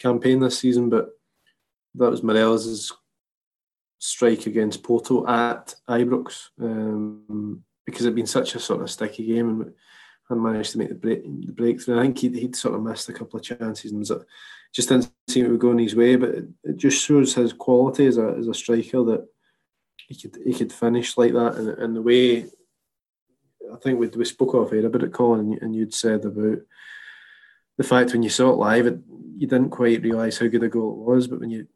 campaign this season, but that was Morelos' strike against Porto at Ibrox um, because it'd been such a sort of sticky game and and managed to make the break the breakthrough. I think he'd, he'd sort of missed a couple of chances and was, just didn't seem to going in his way. But it, it, just shows his quality as a as a striker that he could he could finish like that and, and the way. I think we, we spoke off air about it, Colin, and, and you'd said about the fact when you saw it live, it, you didn't quite realise how good a goal it was, but when you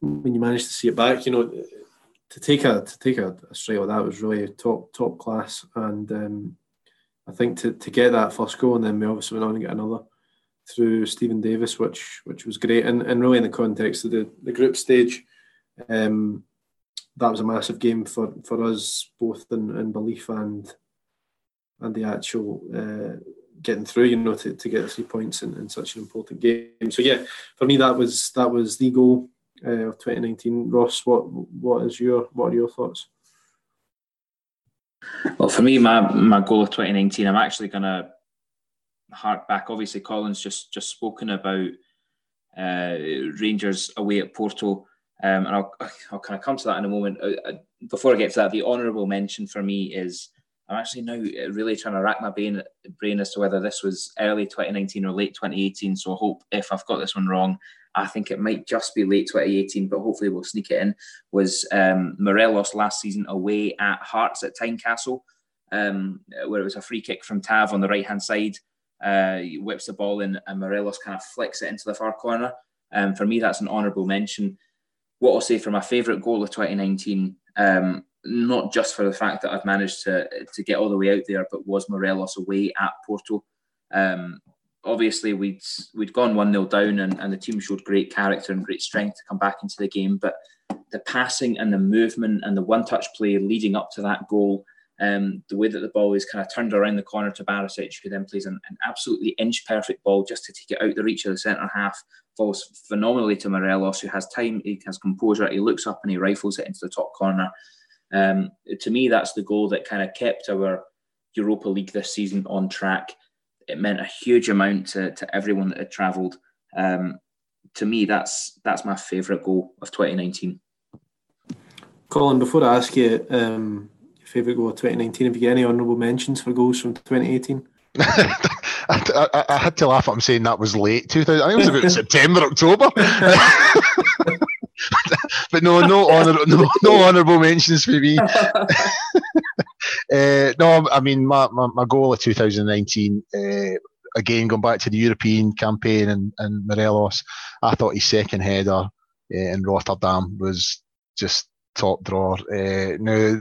when you managed to see it back, you know, to take a to take a, a strike like that was really top top class, and um, I think to, to get that first goal, and then we obviously went on and get another through Steven Davis, which which was great, and, and really in the context of the, the group stage, um, that was a massive game for, for us both in, in belief and and the actual uh, getting through, you know, to, to get three points in, in such an important game. So yeah, for me that was that was the goal uh, of 2019. Ross, what what is your what are your thoughts? Well, for me, my my goal of 2019, I'm actually going to hark back. Obviously, Colin's just just spoken about uh, Rangers away at Porto, um, and I'll (laughs) I'll kind of come to that in a moment. Uh, uh before I get to that, the honourable mention for me is I'm actually now uh, really trying to rack my brain, brain as to whether this was early 2019 or late 2018. So I hope if I've got this one wrong, I think it might just be late 2018, but hopefully we'll sneak it in. Was um, Morelos last season away at Hearts at Tynecastle, um, where it was a free kick from Tav on the right hand side. Uh, whips the ball in, and Morelos kind of flicks it into the far corner. Um, for me, that's an honourable mention. What I'll say for my favourite goal of 2019 um, not just for the fact that I've managed to to get all the way out there, but was Morelos away at Porto. Um, obviously, we'd we'd gone one 0 down, and, and the team showed great character and great strength to come back into the game. But the passing and the movement and the one touch play leading up to that goal, um, the way that the ball is kind of turned around the corner to Barisic, who then plays an, an absolutely inch perfect ball just to take it out the reach of the centre half, falls phenomenally to Morelos, who has time, he has composure, he looks up and he rifles it into the top corner. Um, to me, that's the goal that kind of kept our Europa League this season on track. It meant a huge amount to, to everyone that had travelled. Um, to me, that's that's my favourite goal of 2019. Colin, before I ask you um, your favourite goal of 2019, have you got any honourable mentions for goals from 2018? (laughs) I, I, I, had to laugh at him saying that was late 2000. I think it was about (laughs) September, October. (laughs) but no, no honor, no, no honourable mentions for me. Uh, no, I mean my, my, my goal of 2019. Uh, again, going back to the European campaign and, and Morelos, I thought his second header uh, in Rotterdam was just top drawer. Uh, now,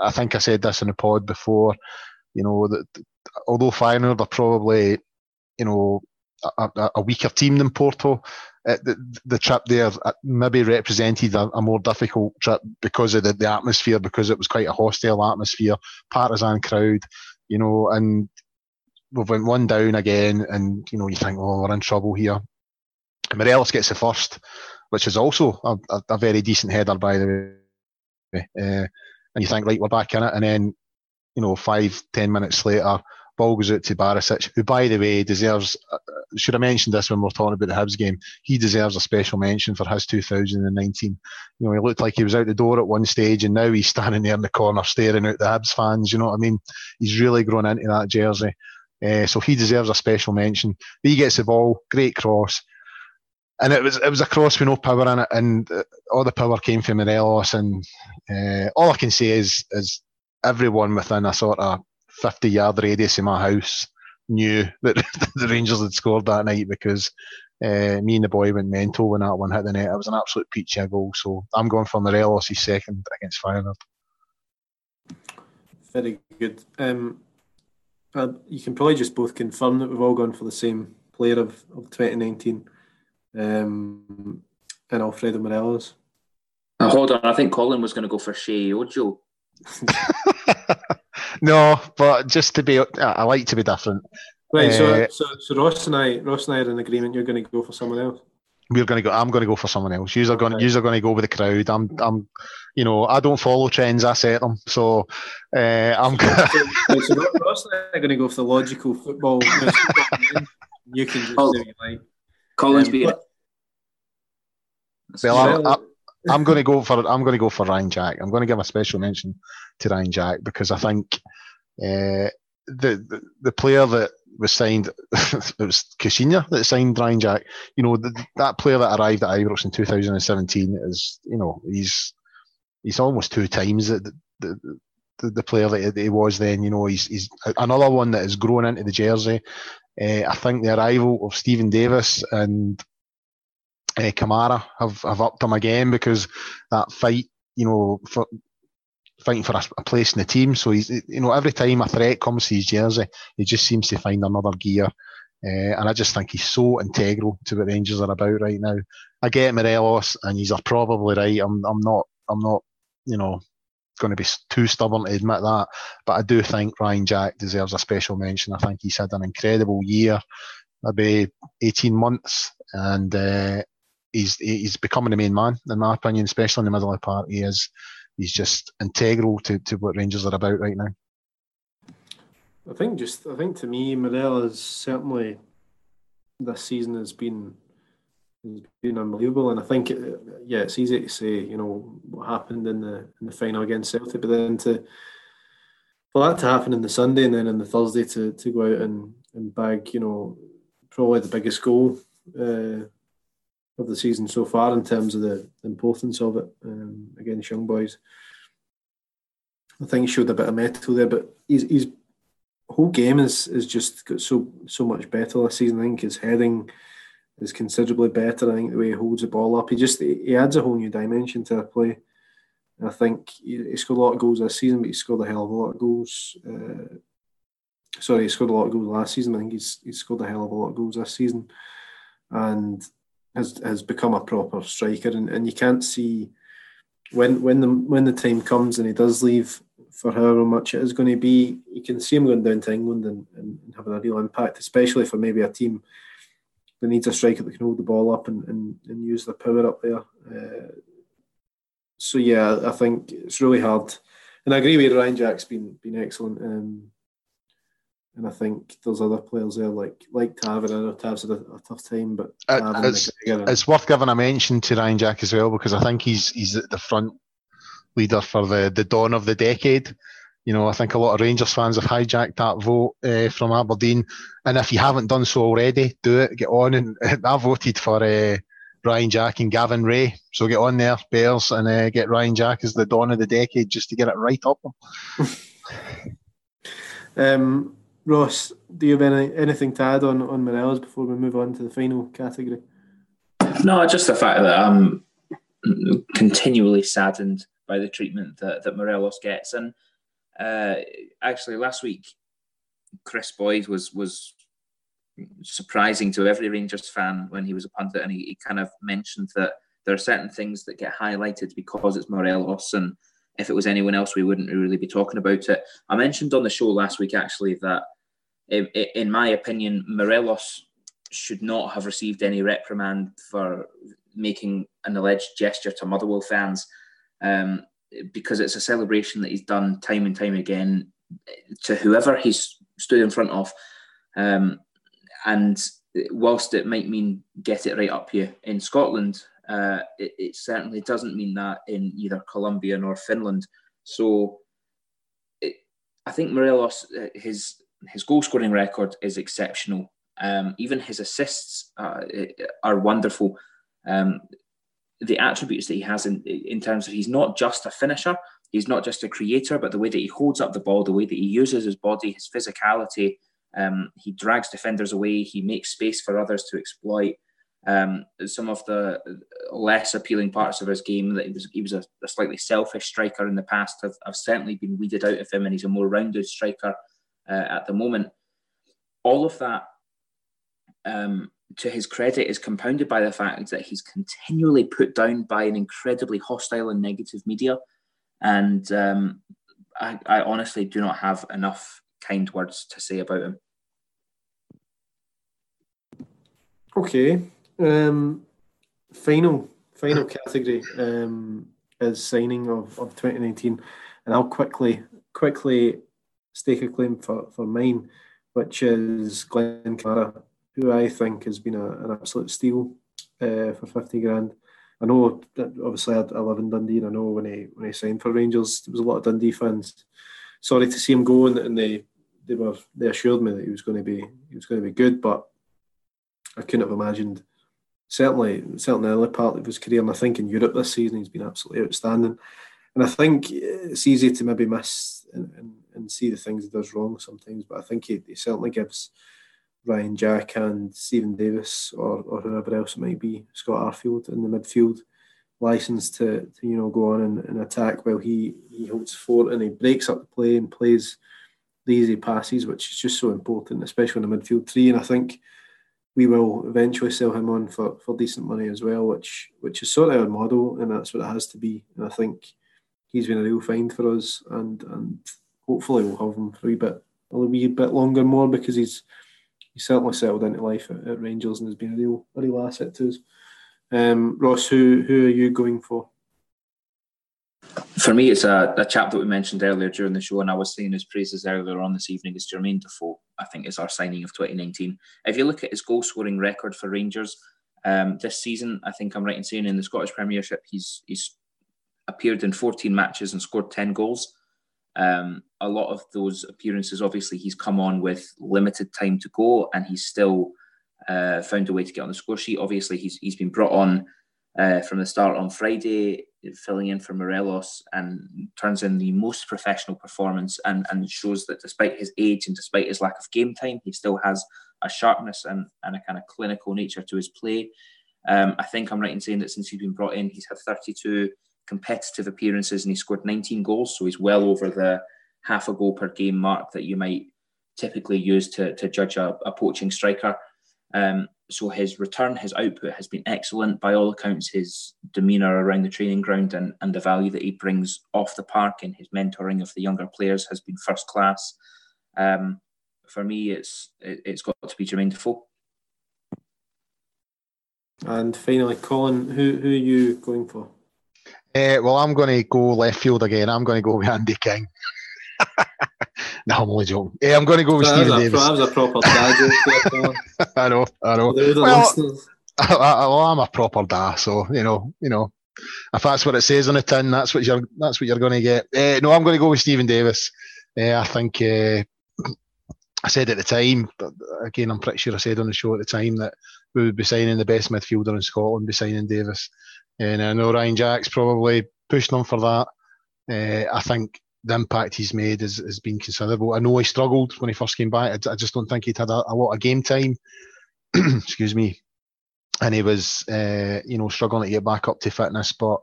I think I said this in the pod before. You know that although Feyenoord are probably, you know, a, a weaker team than Porto, uh, the, the trip there uh, maybe represented a, a, more difficult trip because of the, the atmosphere, because it was quite a hostile atmosphere, partisan crowd, you know, and we went one down again, and you know, you think, oh, we're in trouble here. Morelos gets the first, which is also a, a, a very decent header, by the way. Uh, and you think, right, we're back in it, and then you know, five, ten minutes later, ball goes out to Barisic, who, by the way, deserves. Uh, should I mention this when we are talking about the Hibs game. He deserves a special mention for his 2019. You know, he looked like he was out the door at one stage, and now he's standing there in the corner staring at the Hibs fans. You know what I mean? He's really grown into that jersey. Uh, so he deserves a special mention. But he gets the ball, great cross, and it was it was a cross with no power in it, and uh, all the power came from Morelos. And uh, all I can say is is everyone within a sort of 50 yard radius of my house knew that (laughs) the Rangers had scored that night because uh, me and the boy went mental when that one hit the net. It was an absolute peachy goal. So I'm going for Morelos' second against Feyenoord. Very good. Um, uh, you can probably just both confirm that we've all gone for the same player of, of 2019 um, and Alfredo Morelos. Uh, hold on, I think Colin was going to go for Sheyi Ojo. (laughs) (laughs) no, but just to be, I like to be different. Right, so, uh, so, so Ross and I, Ross and I are in agreement. You're going to go for someone else. We're going to go. I'm going to go for someone else. You're going. You're going to go with the crowd. I'm. I'm. You know, I don't follow trends. I set them. So, uh, I'm. so, so Ross and I are going to go for the logical football. (laughs) You, can just oh, do what you like. Colin's um, being. Well, I'm, going to go for I'm going to go for Ryan Jack. I'm going to give a special mention to Ryan Jack because I think uh, the, the, the player that was signed (laughs) it was Caixinha that signed Ryan Jack. You know the, that player that arrived at Ibrox in 2017 is you know he's he's almost two times the the, the, the player that he was then. You know he's he's another one that has grown into the jersey. Uh, I think the arrival of Steven Davis and uh, Kamara have, have upped him again because that fight, you know, for fighting for a, a, place in the team. So he's, you know, every time a threat comes to his jersey, he just seems to find another gear. Uh, and I just think he's so integral to what Rangers are about right now. I get Morelos, and he's probably right. I'm, I'm not, I'm not, you know, going to be too stubborn to admit that. But I do think Ryan Jack deserves a special mention. I think he's had an incredible year, maybe 18 months, and uh, he's he's becoming the main man in my opinion, especially in the middle of the park. He is he's just integral to, to what Rangers are about right now. I think just I think to me, Morelos certainly this season has been has been unbelievable, and I think it, yeah, it's easy to say you know what happened in the in the final against Celtic, but then to for that to happen in the Sunday and then in the Thursday to to go out and and bag you know probably the biggest goal. Uh, of the season so far in terms of the importance of it um, against young boys. I think he showed a bit of mettle there, but his, his whole game is is just got so so much better this season. I think his heading is considerably better. I think the way he holds the ball up, he just he adds a whole new dimension to the play. I think he, he, scored a lot of goals this season, but he scored a hell of a lot of goals. Uh, sorry, he scored a lot of goals last season. I think he's he's scored a hell of a lot of goals this season, and has has become a proper striker, and, and you can't see when when the when the time comes and he does leave for however much it is going to be, you can see him going down to England and, and having a real impact, especially for maybe a team that needs a striker that can hold the ball up and, and, and use the power up there. Uh, so yeah, I think it's really hard, and I agree with Ryan Jack's been been excellent. Um, and I think there's other players there like like Tavernier. I know Tav's had a, a tough time, but uh, it's, it's worth giving a mention to Ryan Jack as well because I think he's he's the front leader for the the dawn of the decade. you know, I think a lot of Rangers fans have hijacked that vote uh, from Aberdeen. And if you haven't done so already, do it. Get on. And (laughs) I voted for uh, Ryan Jack and Gavin Rae, So get on there, Bears, and uh, get Ryan Jack as the dawn of the decade just to get it right up. (laughs) um, Ross, do you have any, anything to add on, on Morelos before we move on to the final category? No, just the fact that I'm continually saddened by the treatment that, that Morelos gets. And uh, actually, last week, Kris Boyd was was surprising to every Rangers fan when he was a pundit, and he, he kind of mentioned that there are certain things that get highlighted because it's Morelos, and if it was anyone else, we wouldn't really be talking about it. I mentioned on the show last week actually that, in, my opinion, Morelos should not have received any reprimand for making an alleged gesture to Motherwell fans. Um, because it's a celebration that he's done time and time again to whoever he's stood in front of. Um, and whilst it might mean get it right up here in Scotland, uh, it, it, certainly doesn't mean that in either Colombia nor Finland. So it, I think Morelos, uh, his his goal scoring record is exceptional. Um, even his assists uh, are wonderful. Um, the attributes that he has in in terms of he's not just a finisher, he's not just a creator, but the way that he holds up the ball, the way that he uses his body, his physicality, um, he drags defenders away, he makes space for others to exploit. Um, some of the less appealing parts of his game that he was he was a, a slightly selfish striker in the past have, have, certainly been weeded out of him, and he's a more rounded striker uh, at the moment. All of that um, to his credit, is compounded by the fact that he's continually put down by an incredibly hostile and negative media. And um, I, I, honestly do not have enough kind words to say about him. Okay. Um, final final category um, is signing of, of 2019. And I'll quickly quickly stake a claim for, for mine, which is Glenn Kamara who I think has been a, an absolute steal uh, for 50 grand. I know that obviously I, I live in Dundee and I know when he when he signed for Rangers there was a lot of Dundee fans sorry to see him go and, and they they were they assured me that he was going to be he was going to be good but I couldn't have imagined certainly certainly early part of his career and I think in Europe this season he's been absolutely outstanding and I think it's easy to maybe miss and, and, and see the things he does wrong sometimes but I think he, he certainly gives Ryan Jack and Steven Davis or, or whoever else it might be, Scott Arfield in the midfield, license to, to you know go on and, and attack while he, he holds fort and he breaks up the play and plays the easy passes, which is just so important, especially in the midfield three. And I think we will eventually sell him on for, for decent money as well, which which is sort of our model, and that's what it has to be. And I think he's been a real find for us, and and hopefully we'll have him for a wee bit a wee bit longer more because he's he certainly settled into life at, at, Rangers and has been a real a real asset to us. Um, Ross, who who are you going for? For me, it's a, a chap that we mentioned earlier during the show, and I was saying his praises earlier on this evening. Is Jermaine Defoe? I think is our signing of 2019. If you look at his goal scoring record for Rangers um, this season, I think I'm right in saying in the Scottish Premiership he's he's appeared in 14 matches and scored 10 goals. Um, a lot of those appearances, obviously, he's come on with limited time to go, and he's still uh, found a way to get on the score sheet. Obviously, he's he's been brought on uh, from the start on Friday, filling in for Morelos, and turns in the most professional performance, and and shows that despite his age and despite his lack of game time, he still has a sharpness and, and a kind of clinical nature to his play. Um, I think I'm right in saying that since he's been brought in, he's had 32 competitive appearances and he scored 19 goals. So he's well over the half a goal per game mark that you might typically use to, to judge a, a poaching striker. Um, so his return, his output has been excellent. By all accounts, his demeanour around the training ground and, and the value that he brings off the park and his mentoring of the younger players has been first class. Um, for me, it's it, has got to be Jermaine Defoe. And finally, Colin, who who are you going for? Uh, well, I'm going to go left field again. I'm going to go with Andy King. (laughs) no, I'm only joking. Yeah, I'm going to go with Steven a, Davis. That was a proper dad (laughs) I know, I know. Well, I, I, I'm a proper da, so you know, you know, if that's what it says on the tin, that's what you're that's what you're going to get. Uh, no, I'm going to go with Steven Davis. Uh, I think uh, I said at the time, but again, I'm pretty sure I said on the show at the time that we would be signing the best midfielder in Scotland, be signing Davis. And I know Ryan Jack's probably pushing him for that. Uh, I think the impact he's made has, has been considerable. I know he struggled when he first came back. I, I just don't think he'd had a, a lot of game time. (clears throat) Excuse me. And he was, uh, you know, struggling to get back up to fitness. But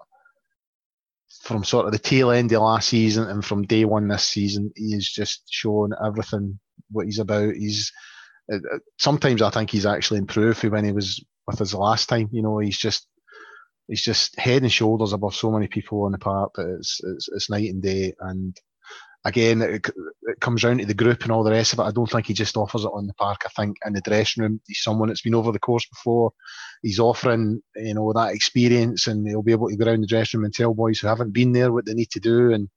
from sort of the tail end of last season and from day one this season, he has just shown everything what he's about. He's uh, sometimes I think he's actually improved from when he was with us last time. You know, he's just he's just head and shoulders above so many people on the park that it's it's, it's night and day. And again, it, it, comes down to the group and all the rest of it. I don't think he just offers it on the park. I think in the dressing room, he's someone that's been over the course before. He's offering you know that experience, and he'll be able to go around the dressing room and tell boys who haven't been there what they need to do and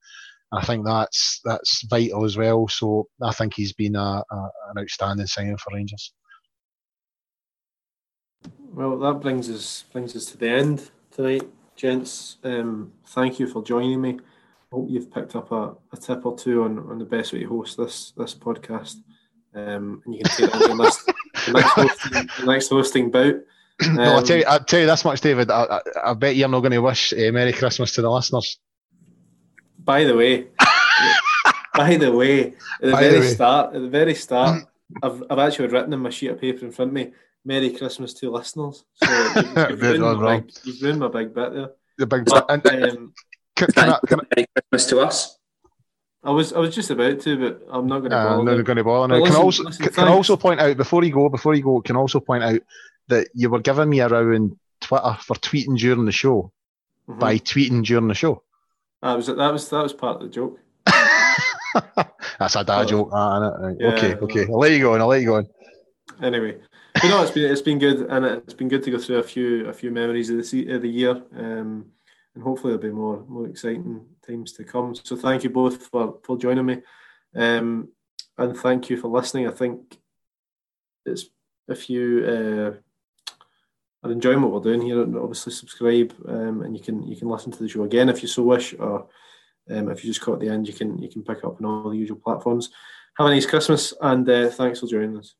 I think that's that's vital as well. So I think he's been a, a, an outstanding signing for Rangers. Well, that brings us brings us to the end tonight, gents. Um, thank you for joining me. I hope you've picked up a, a tip or two on, on the best way to host this this podcast, um, and you can take that the next, the next hosting, the next hosting bout. Um, no, I'll tell you, I'll tell you this much, David. I, I, I bet you're not going to wish uh, Merry Christmas to the listeners. By the way, (laughs) by the way, at the by very the start, at the very start, I've, I've actually written in my sheet of paper in front of me, "Merry Christmas to listeners." (laughs) So you've, you've, ruined, my big, you've ruined my big bit there. The big bit. Um, can, can I, can Merry Christmas to us. I was I was just about to, but I'm not going to bother. Uh, not going to bother. Now, listen, can also listen, can also point out before you go, before you go, can also point out that you were giving me around Twitter for tweeting during the show mm-hmm. by tweeting during the show. That was that was that was part of the joke. (laughs) (laughs) That's a dad joke, right? yeah, okay, okay. I'll let you go on. I'll let you go on. Anyway, but no, it's been it's been good, and it's been good to go through a few a few memories of the of the year, um, and hopefully there'll be more more exciting times to come. So thank you both for for joining me, um, and thank you for listening. I think it's if you uh, are enjoying what we're doing here, obviously subscribe um, and you can you can listen to the show again if you so wish, or um, if you just caught the end, you can you can pick up on all the usual platforms. Have a nice Christmas and uh, thanks for joining us.